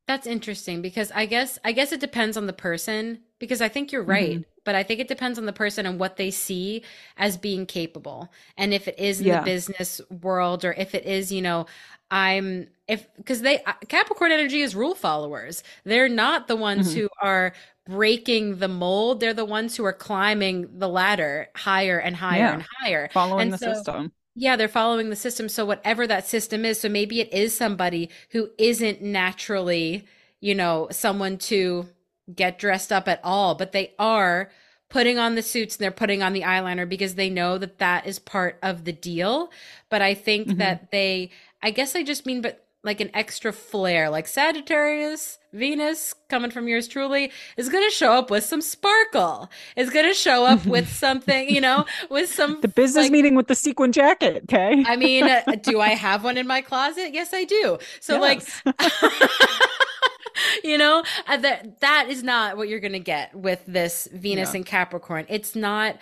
That's interesting because I guess I guess it depends on the person because I think you're right, but I think it depends on the person and what they see as being capable. And if it is in Yeah. the business world or if it is, you know, I'm if because they uh, Capricorn energy is rule followers. They're not the ones Mhm. who are breaking the mold. They're the ones who are climbing the ladder higher and higher Yeah. and higher. Following And the so- system. Yeah, they're following the system. So whatever that system is, so maybe it is somebody who isn't naturally, you know, someone to get dressed up at all, but they are putting on the suits and they're putting on the eyeliner because they know that that is part of the deal. But I think Mhm. that they, I guess I just mean, but like an extra flair, like Sagittarius, Venus, coming from yours truly, is going to show up with some sparkle. Is going to show up with something, you know, with some The business like, meeting with the sequin jacket, okay? I mean, uh, do I have one in my closet? Yes, I do. So, like, you know, uh, that that is not what you're going to get with this Venus Yeah. and Capricorn. It's not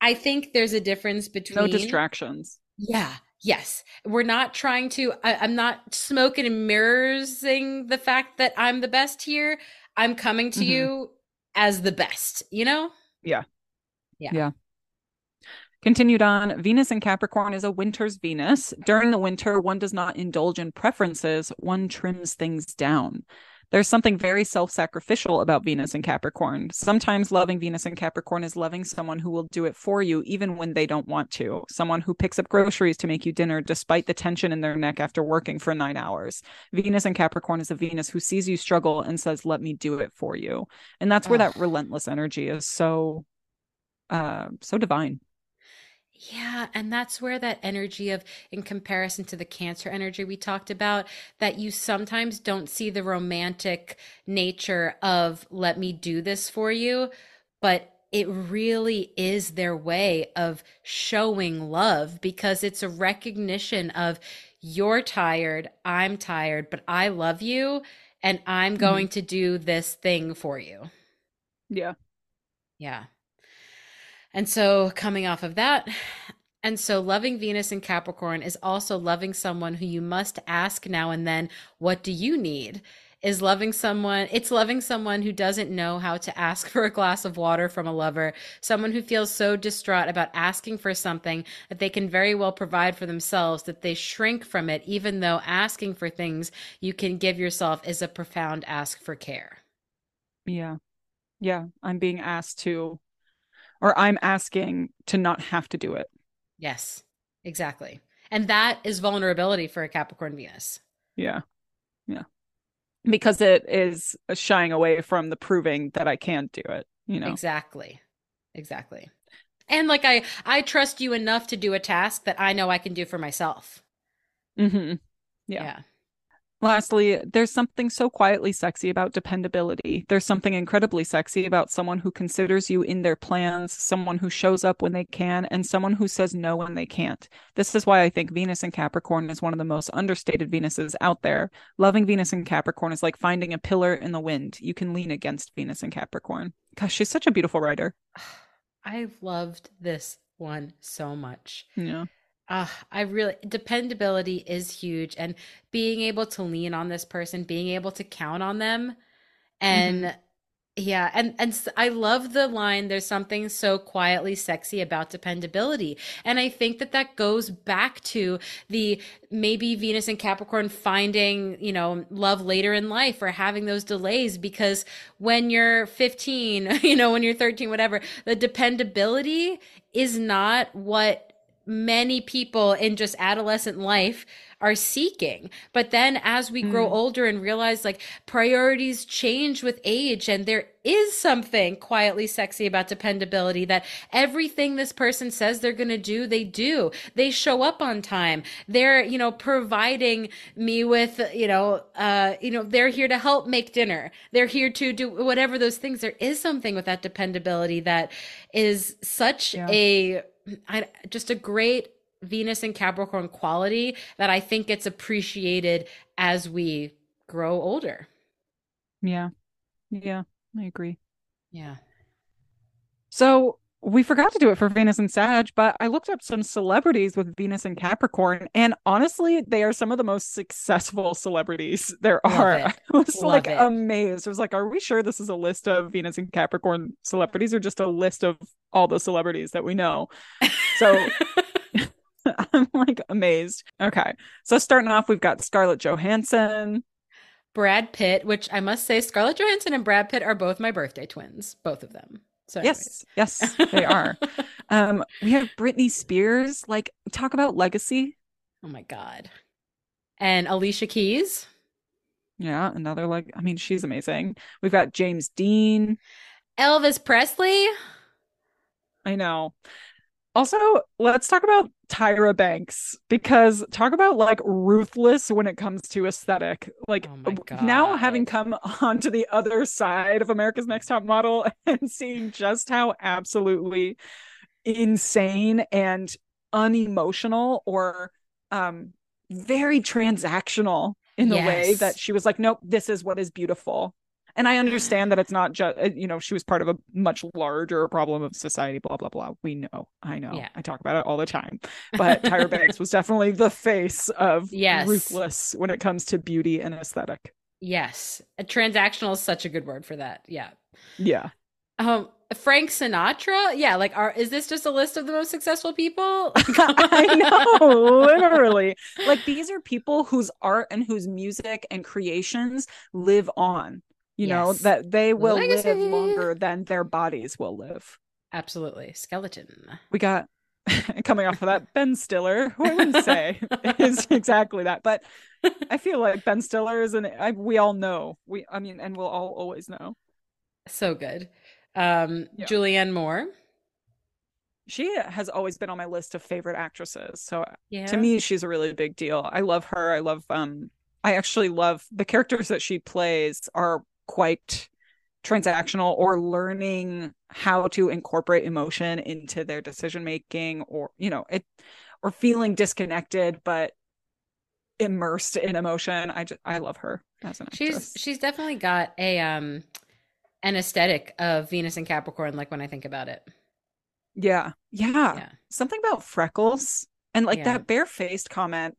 I think there's a difference between No distractions. Yeah. Yes. We're not trying to, I, I'm not smoking and mirroring the fact that I'm the best here. I'm coming to Mhm. you as the best, you know? Yeah. Yeah. Yeah. Continued on, Venus in Capricorn is a winter's Venus. During the winter, one does not indulge in preferences, one trims things down. There's something very self sacrificial about Venus and Capricorn. Sometimes loving Venus and Capricorn is loving someone who will do it for you even when they don't want to. Someone who picks up groceries to make you dinner despite the tension in their neck after working for nine hours. Venus and Capricorn is a Venus who sees you struggle and says, Let me do it for you. And that's where Ugh. that relentless energy is so, uh, so divine. Yeah, and that's where that energy of, in comparison to the Cancer energy we talked about, that you sometimes don't see the romantic nature of, let me do this for you, but it really is their way of showing love because it's a recognition of, you're tired, I'm tired, but I love you, and I'm mm-hmm. going to do this thing for you. Yeah. Yeah. And so coming off of that, and so loving Venus in Capricorn is also loving someone who you must ask now and then, what do you need? Is loving someone, it's loving someone who doesn't know how to ask for a glass of water from a lover, someone who feels so distraught about asking for something that they can very well provide for themselves that they shrink from it, even though asking for things you can give yourself is a profound ask for care. Yeah. Yeah. I'm being asked to, or I'm asking to not have to do it. Yes, exactly. And that is vulnerability for a Capricorn Venus. Yeah. Yeah. Because it is shying away from the proving that I can't do it, you know? Exactly. Exactly. And like I I trust you enough to do a task that I know I can do for myself. hmm Yeah. Lastly, there's something so quietly sexy about dependability. There's something incredibly sexy about someone who considers you in their plans, someone who shows up when they can, and someone who says no when they can't. This is why I think Venus in Capricorn is one of the most understated Venuses out there. Loving Venus in Capricorn is like finding a pillar in the wind. You can lean against Venus in Capricorn. Gosh, she's such a beautiful writer. I've loved this one so much. Yeah. Ah, I really dependability is huge and being able to lean on this person, being able to count on them and yeah, and and I love the line there's something so quietly sexy about dependability. And I think that that goes back to the maybe Venus and Capricorn finding, you know, love later in life or having those delays because when you're 15, you know, when you're 13 whatever, the dependability is not what many people in just adolescent life are seeking. But then as we grow Mm. older and realize like priorities change with age and there is something quietly sexy about dependability that everything this person says they're going to do, they do. They show up on time. They're, you know, providing me with, you know, uh, you know, they're here to help make dinner. They're here to do whatever those things. There is something with that dependability that is such Yeah. a I, just a great Venus and Capricorn quality that I think gets appreciated as we grow older. Yeah. Yeah. I agree. Yeah. So we forgot to do it for Venus and Sag, but I looked up some celebrities with Venus and Capricorn, and honestly, they are some of the most successful celebrities there Love are. it. I was Love like it. amazed. I was like, are we sure this is a list of Venus and Capricorn celebrities or just a list of all the celebrities that we know? So I'm like amazed. Okay. So starting off, we've got Scarlett Johansson. Brad Pitt, which I must say, Scarlett Johansson and Brad Pitt are both my birthday twins, both of them. So, Yes, yes, they are. um, we have Britney Spears. Like, talk about legacy. oh my God. And Alicia Keys. Yeah, another like I mean, she's amazing. We've got James Dean. Elvis Presley. I know. Also, let's talk about Tyra Banks because talk about like ruthless when it comes to aesthetic. Like Oh now having come onto the other side of America's Next Top Model and seeing just how absolutely insane and unemotional or um very transactional in the way that she was like, nope, this is what is beautiful. And I understand that it's not just, you know, she was part of a much larger problem of society, blah, blah, blah. We know. I know. Yeah. I talk about it all the time. But Tyra Banks was definitely the face of Yes. ruthless when it comes to beauty and aesthetic. Yes. A transactional is such a good word for that. Yeah. Yeah. Um, Frank Sinatra. Yeah. Like, are is this just a list of the most successful people? I know, literally. Like these are people whose art and whose music and creations live on. You know, that they will Legacy. live longer than their bodies will live. Absolutely. Skeleton. We got coming off of that, Ben Stiller, who I wouldn't say is exactly that, but I feel like Ben Stiller is an I, we all know. We I mean, and we'll all always know. So good. Um, Yeah. Julianne Moore. She has always been on my list of favorite actresses. So Yeah. to me she's a really big deal i love her i love um i actually love the characters that she plays are quite transactional or learning how to incorporate emotion into their decision making or you know it or feeling disconnected but immersed in emotion i just i love her as an she's actress she's definitely got a um an aesthetic of Venus and Capricorn. Like when I think about it. yeah yeah Yeah. something about freckles and like Yeah. that barefaced comment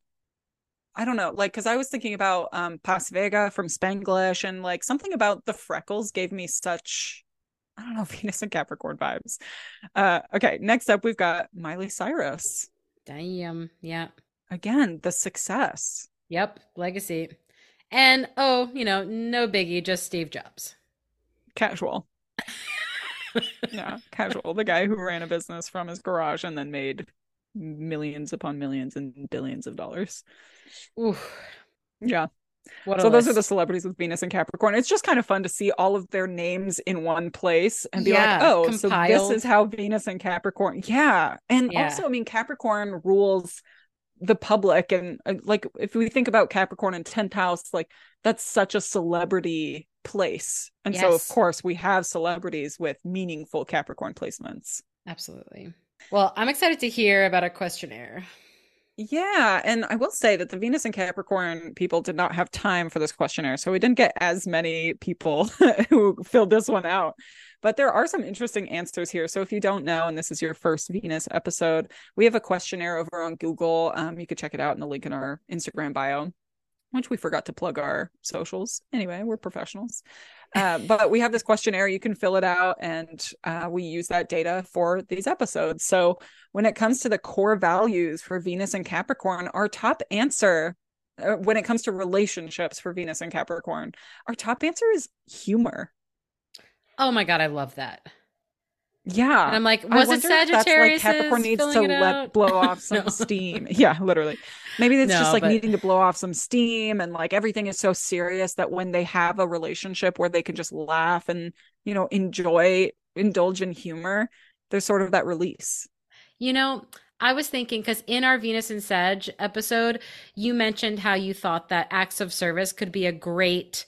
i don't know like because i was thinking about um Paz Vega from spanglish and like something about the freckles gave me such i don't know venus and capricorn vibes uh okay next up we've got miley cyrus Damn. Yeah. again the success Yep. Legacy. And oh, you know, no biggie, just Steve Jobs. casual yeah casual the guy who ran a business from his garage and then made millions upon millions and billions of dollars Ooh. yeah What so those are the celebrities with Venus and Capricorn. It's just kind of fun to see all of their names in one place and be Yeah, like, oh, so this is how Venus and Capricorn. Yeah. And Yeah. also, I mean, Capricorn rules the public. And uh, like, if we think about Capricorn and 10th house, like, that's such a celebrity place. And so, of course, we have celebrities with meaningful Capricorn placements. Absolutely. Well, I'm excited to hear about our questionnaire. Yeah, and I will say that the Venus and Capricorn people did not have time for this questionnaire, so we didn't get as many people who filled this one out. But there are some interesting answers here. So if you don't know, and this is your first Venus episode, we have a questionnaire over on Google. Um, you could check it out in the link in our Instagram bio, which we forgot to plug our socials. Anyway, we're professionals. Uh, but we have this questionnaire. You can fill it out, and uh, we use that data for these episodes. So when it comes to the core values for Venus and Capricorn, our top answer uh, when it comes to relationships for Venus and Capricorn, our top answer is humor. Oh my god, I love that. Yeah. And I'm like, was it that's, like, Capricorn needs to let blow off some No. steam. Yeah, literally. Maybe it's No, just like but- needing to blow off some steam and like everything is so serious that when they have a relationship where they can just laugh and, you know, enjoy, indulge in humor, there's sort of that release. You know, I was thinking because in our Venus and Sag episode, you mentioned how you thought that acts of service could be a great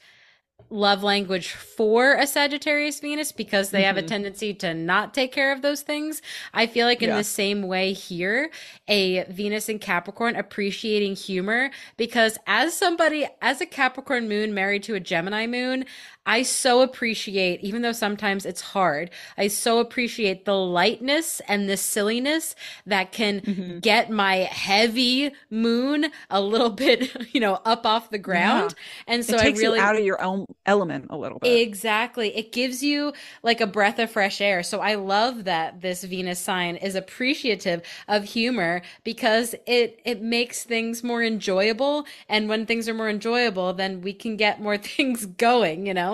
love language for a Sagittarius Venus because they have a Mhm. tendency to not take care of those things. I feel like in Yeah. the same way here, a Venus and Capricorn appreciating humor because as somebody, as a Capricorn moon married to a Gemini moon, I so appreciate, even though sometimes it's hard, I so appreciate the lightness and the silliness that can Mhm. get my heavy moon a little bit, you know, up off the ground. And so it takes I really you out of your own element a little bit. Exactly. It gives you like a breath of fresh air. So I love that this Venus sign is appreciative of humor because it it makes things more enjoyable and when things are more enjoyable then we can get more things going, you know?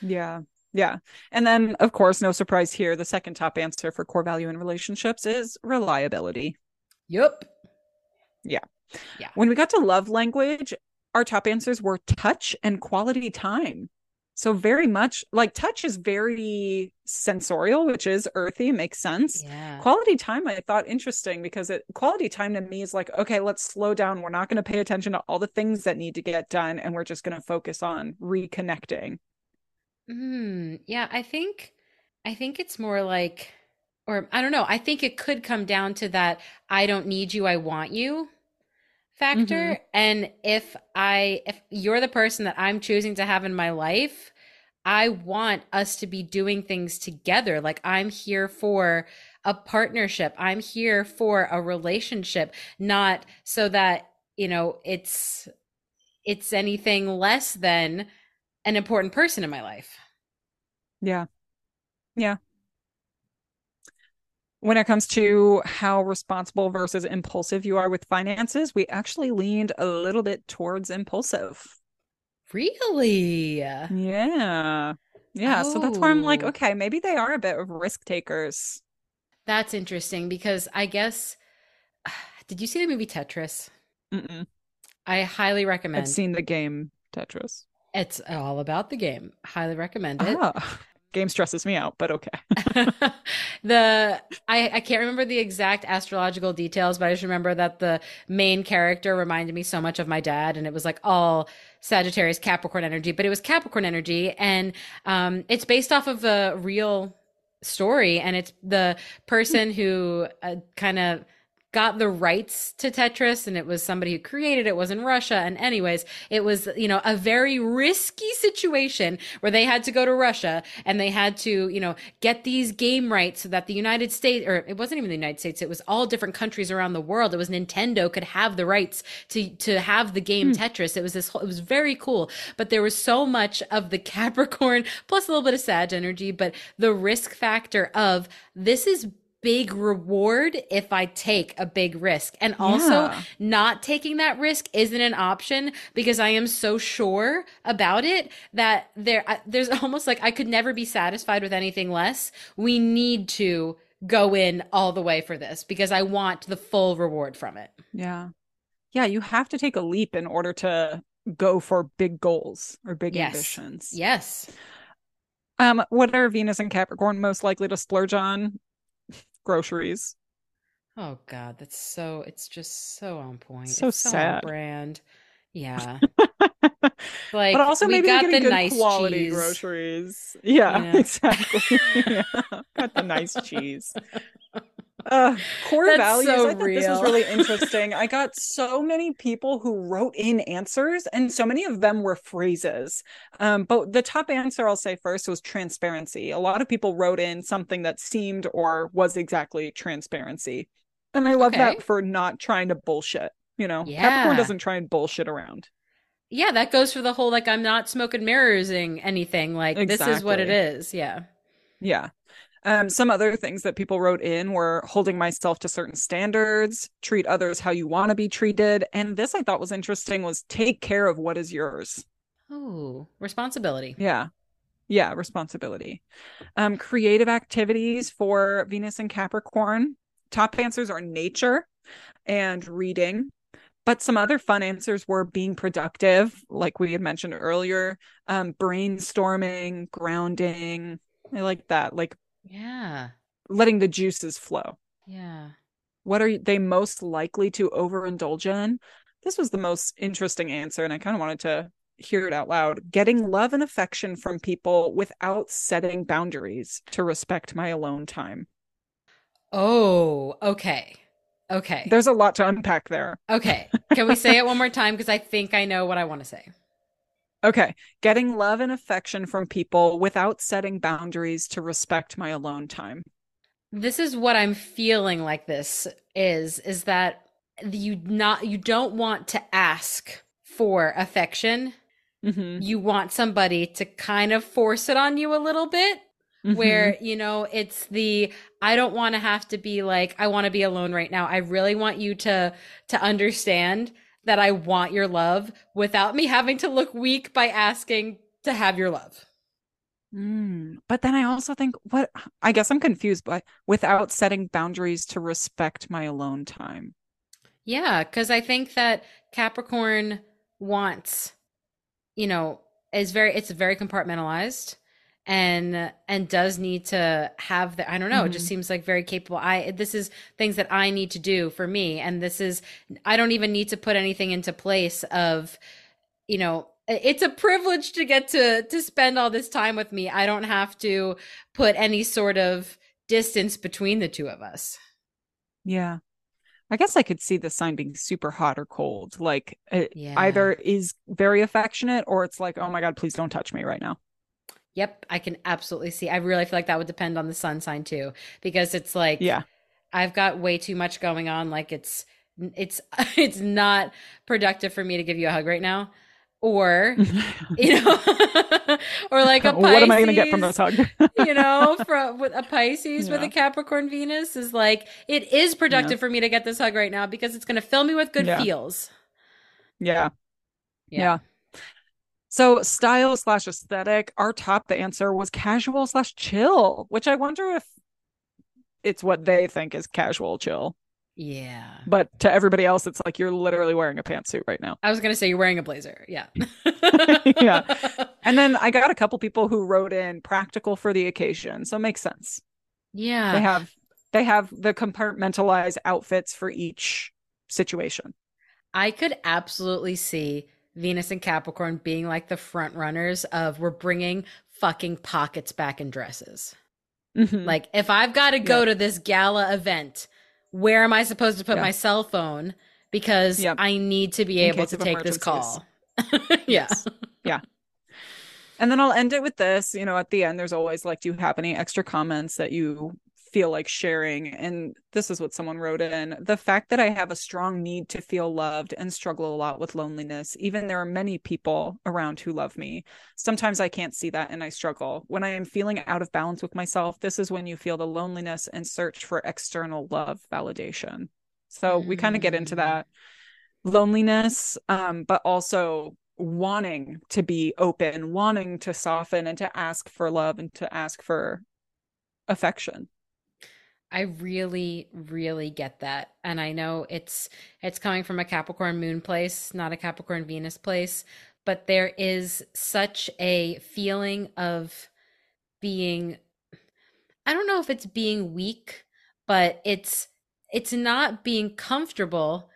Yeah. Yeah. And then, of course, no surprise here, the second top answer for core value in relationships is reliability. Yep. Yeah. Yeah. When we got to love language, our top answers were touch and quality time. So, very much like touch is very sensorial, which is earthy, makes sense. Yeah. Quality time, I thought interesting because it quality time to me is like, okay, let's slow down. We're not going to pay attention to all the things that need to get done, and we're just going to focus on reconnecting. Mm, yeah, I think I think it's more like or I don't know, I think it could come down to that I don't need you, I want you. factor. And if i if you're the person that i'm choosing to have in my life i want us to be doing things together. Like i'm here for a partnership. I'm here for a relationship. Not so that you know it's it's anything less than an important person in my life Yeah. Yeah. When it comes to how responsible versus impulsive you are with finances, we actually leaned a little bit towards impulsive. really Yeah. Yeah. So that's where I'm like, Oh. okay, maybe they are a bit of risk takers. that's interesting because i guess did you see the movie tetris Mm-mm. i highly recommend I've seen the game Tetris. It's all about the game. Highly recommend it. Ah, game stresses me out, but okay. the I, I can't remember the exact astrological details, but I just remember that the main character reminded me so much of my dad, and it was like all Sagittarius Capricorn energy, but it was Capricorn energy, and um, it's based off of a real story, and it's the person who uh, kind of got the rights to Tetris and it was somebody who created it was in Russia and anyways it was you know a very risky situation where they had to go to Russia and they had to you know get these game rights so that the United States or it wasn't even the United States it was all different countries around the world. It was Nintendo could have the rights to to have the game hmm. Tetris. It was this whole, it was very cool. But there was so much of the Capricorn plus a little bit of Sag energy but the risk factor of this is big reward if I take a big risk. And also, Yeah. not taking that risk isn't an option because I am so sure about it that there I- there's almost like I could never be satisfied with anything less. We need to go in all the way for this because I want the full reward from it. Yeah. Yeah, you have to take a leap in order to go for big goals or big Yes. ambitions. Yes. Um, what are Venus and Capricorn most likely to splurge on? Groceries. Oh God, that's so. It's just so on point. So It's on sad. brand. Yeah. like, but also we maybe got the good nice quality cheese. groceries. Yeah, Yeah. exactly. yeah. Got the nice cheese. Uh, core That's values. so I thought this was really interesting. I got so many people who wrote in answers, and so many of them were phrases. Um, but the top answer I'll say first was transparency. A lot of people wrote in something that seemed or was exactly transparency. And I love Okay. that for not trying to bullshit. You know, Yeah. Capricorn doesn't try and bullshit around. Yeah, that goes for the whole like I'm not smoking mirrorsing anything. Like this is what it is. Yeah. Yeah. Um, some other things that people wrote in were holding myself to certain standards, treat others how you want to be treated. And this I thought was interesting was take care of what is yours. Oh, responsibility. Yeah. Yeah, responsibility. Um, creative activities for Venus and Capricorn. Top answers are nature and reading. But some other fun answers were being productive, like we had mentioned earlier, um, brainstorming, grounding. I like that. Like Yeah. letting the juices flow. Yeah. What are they most likely to overindulge in? This was the most interesting answer, and I kind of wanted to hear it out loud. Getting love and affection from people without setting boundaries to respect my alone time. Oh, okay. Okay. There's a lot to unpack there. Okay. Can we say it one more time? Because I think I know what I want to say. Okay. Getting love and affection from people without setting boundaries to respect my alone time. This is what I'm feeling like this is is that you not you don't want to ask for affection. Mhm. You want somebody to kind of force it on you a little bit. Mhm. where you know it's the i don't want to have to be like i want to be alone right now i really want you to to understand that i want your love without me having to look weak by asking to have your love Mm. But then I also think what I guess I'm confused by without setting boundaries to respect my alone time. yeah because i think that capricorn wants you know is very it's very compartmentalized and and does need to have the i don't know it just mm-hmm. seems like very capable i this is things that i need to do for me and this is i don't even need to put anything into place of you know it's a privilege to get to to spend all this time with me i don't have to put any sort of distance between the two of us Yeah. I guess I could see the sign being super hot or cold. Like it Yeah. either is very affectionate or it's like, oh my God, please don't touch me right now. Yep, I can absolutely see. I really feel like that would depend on the sun sign too, because it's like Yeah. I've got way too much going on. Like it's it's it's not productive for me to give you a hug right now, or you know, or like a Pisces. what am I going to get from this hug? you know, from with a Pisces with a Capricorn Venus is like it is productive Yeah. for me to get this hug right now because it's going to fill me with good Yeah. feels. yeah. Yeah. So style slash aesthetic, our top the answer was casual slash chill, which I wonder if it's what they think is casual chill. Yeah. But to everybody else, it's like you're literally wearing a pantsuit right now. I was going to say you're wearing a blazer. Yeah. Yeah. And then I got a couple people who wrote in practical for the occasion. So it makes sense. Yeah. They have they have the compartmentalized outfits for each situation. I could absolutely see Venus and Capricorn being like the front runners of we're bringing fucking pockets back in dresses. Mhm. Like if I've got to go Yeah. to this gala event, where am I supposed to put Yeah. my cell phone because. I need to be In able to take this call. yeah. Yes. And then I'll end it with this. You know, at the end, there's always like, do you have any extra comments that you feel like sharing? And this is what someone wrote in the fact that I have a strong need to feel loved and struggle a lot with loneliness. Even there are many people around who love me. Sometimes I can't see that and I struggle. When I am feeling out of balance with myself, this is when you feel the loneliness and search for external love validation. So we kind of get into Mm. that loneliness, um, but also wanting to be open, wanting to soften and to ask for love and to ask for affection. I really, really get that. And I know it's it's coming from a Capricorn moon place, not a Capricorn Venus place, but there is such a feeling of being I don't know if it's being weak, but it's it's not being comfortable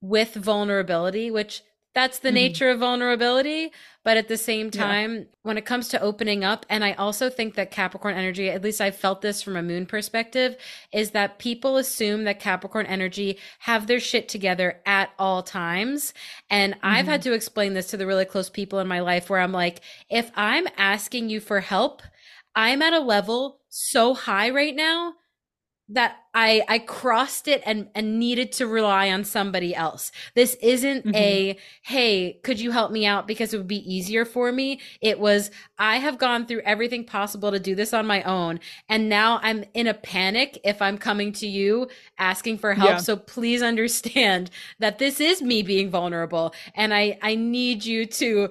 with vulnerability, which that's the Mhm. nature of vulnerability. But at the same Yeah. time, when it comes to opening up, and I also think that Capricorn energy, at least I've felt this from a moon perspective, is that people assume that Capricorn energy have their shit together at all times. And I've had to explain this to the really close people in my life where I'm like, if I'm asking you for help, I'm at a level so high right now that I I crossed it and and needed to rely on somebody else. This isn't Mhm. a hey, could you help me out because it would be easier for me. It was I have gone through everything possible to do this on my own and now I'm in a panic if I'm coming to you asking for help. Yeah. So please understand that this is me being vulnerable and I I need you to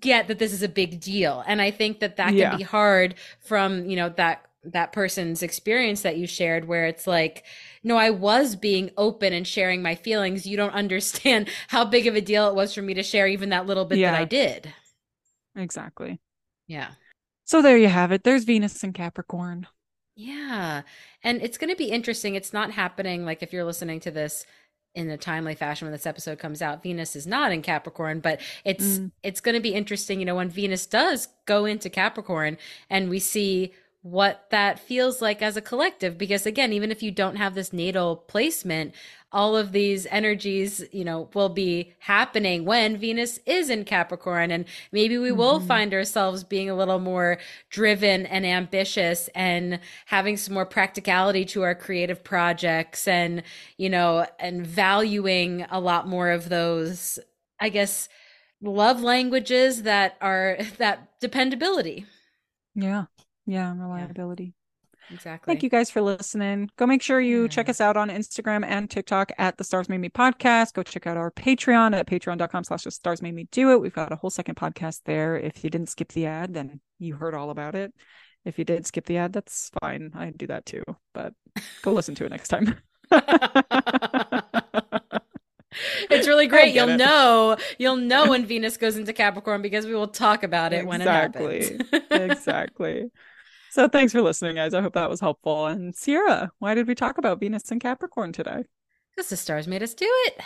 get that this is a big deal and i think that that can Yeah. be hard from you know that that person's experience that you shared where it's like no i was being open and sharing my feelings you don't understand how big of a deal it was for me to share even that little bit Yeah. that i did Exactly. yeah So there you have it. There's Venus and Capricorn. Yeah. And it's going to be interesting. It's not happening like if you're listening to this in a timely fashion when this episode comes out. Venus is not in Capricorn, but it's Mm. it's going to be interesting, you know, when Venus does go into Capricorn and we see what that feels like as a collective because again, even if you don't have this natal placement, all of these energies, you know, will be happening when Venus is in Capricorn and maybe we will Mhm. find ourselves being a little more driven and ambitious and having some more practicality to our creative projects and you know and valuing a lot more of those i guess love languages that are that dependability Yeah. Yeah. Reliability. exactly Thank you guys for listening. Go make sure you check us out on Instagram and TikTok at the Stars Made Me Podcast. Go check out our Patreon at patreon.com slash the stars made me do it. We've got a whole second podcast there. If you didn't skip the ad, then you heard all about it. If you did skip the ad, that's fine. I do that too, but go listen to it next time. it's really great you'll it. know you'll know when venus goes into capricorn because we will talk about it when it Exactly. happens exactly. So thanks for listening, guys. I hope that was helpful. And Sierra, why did we talk about Venus and Capricorn today? because the stars made us do it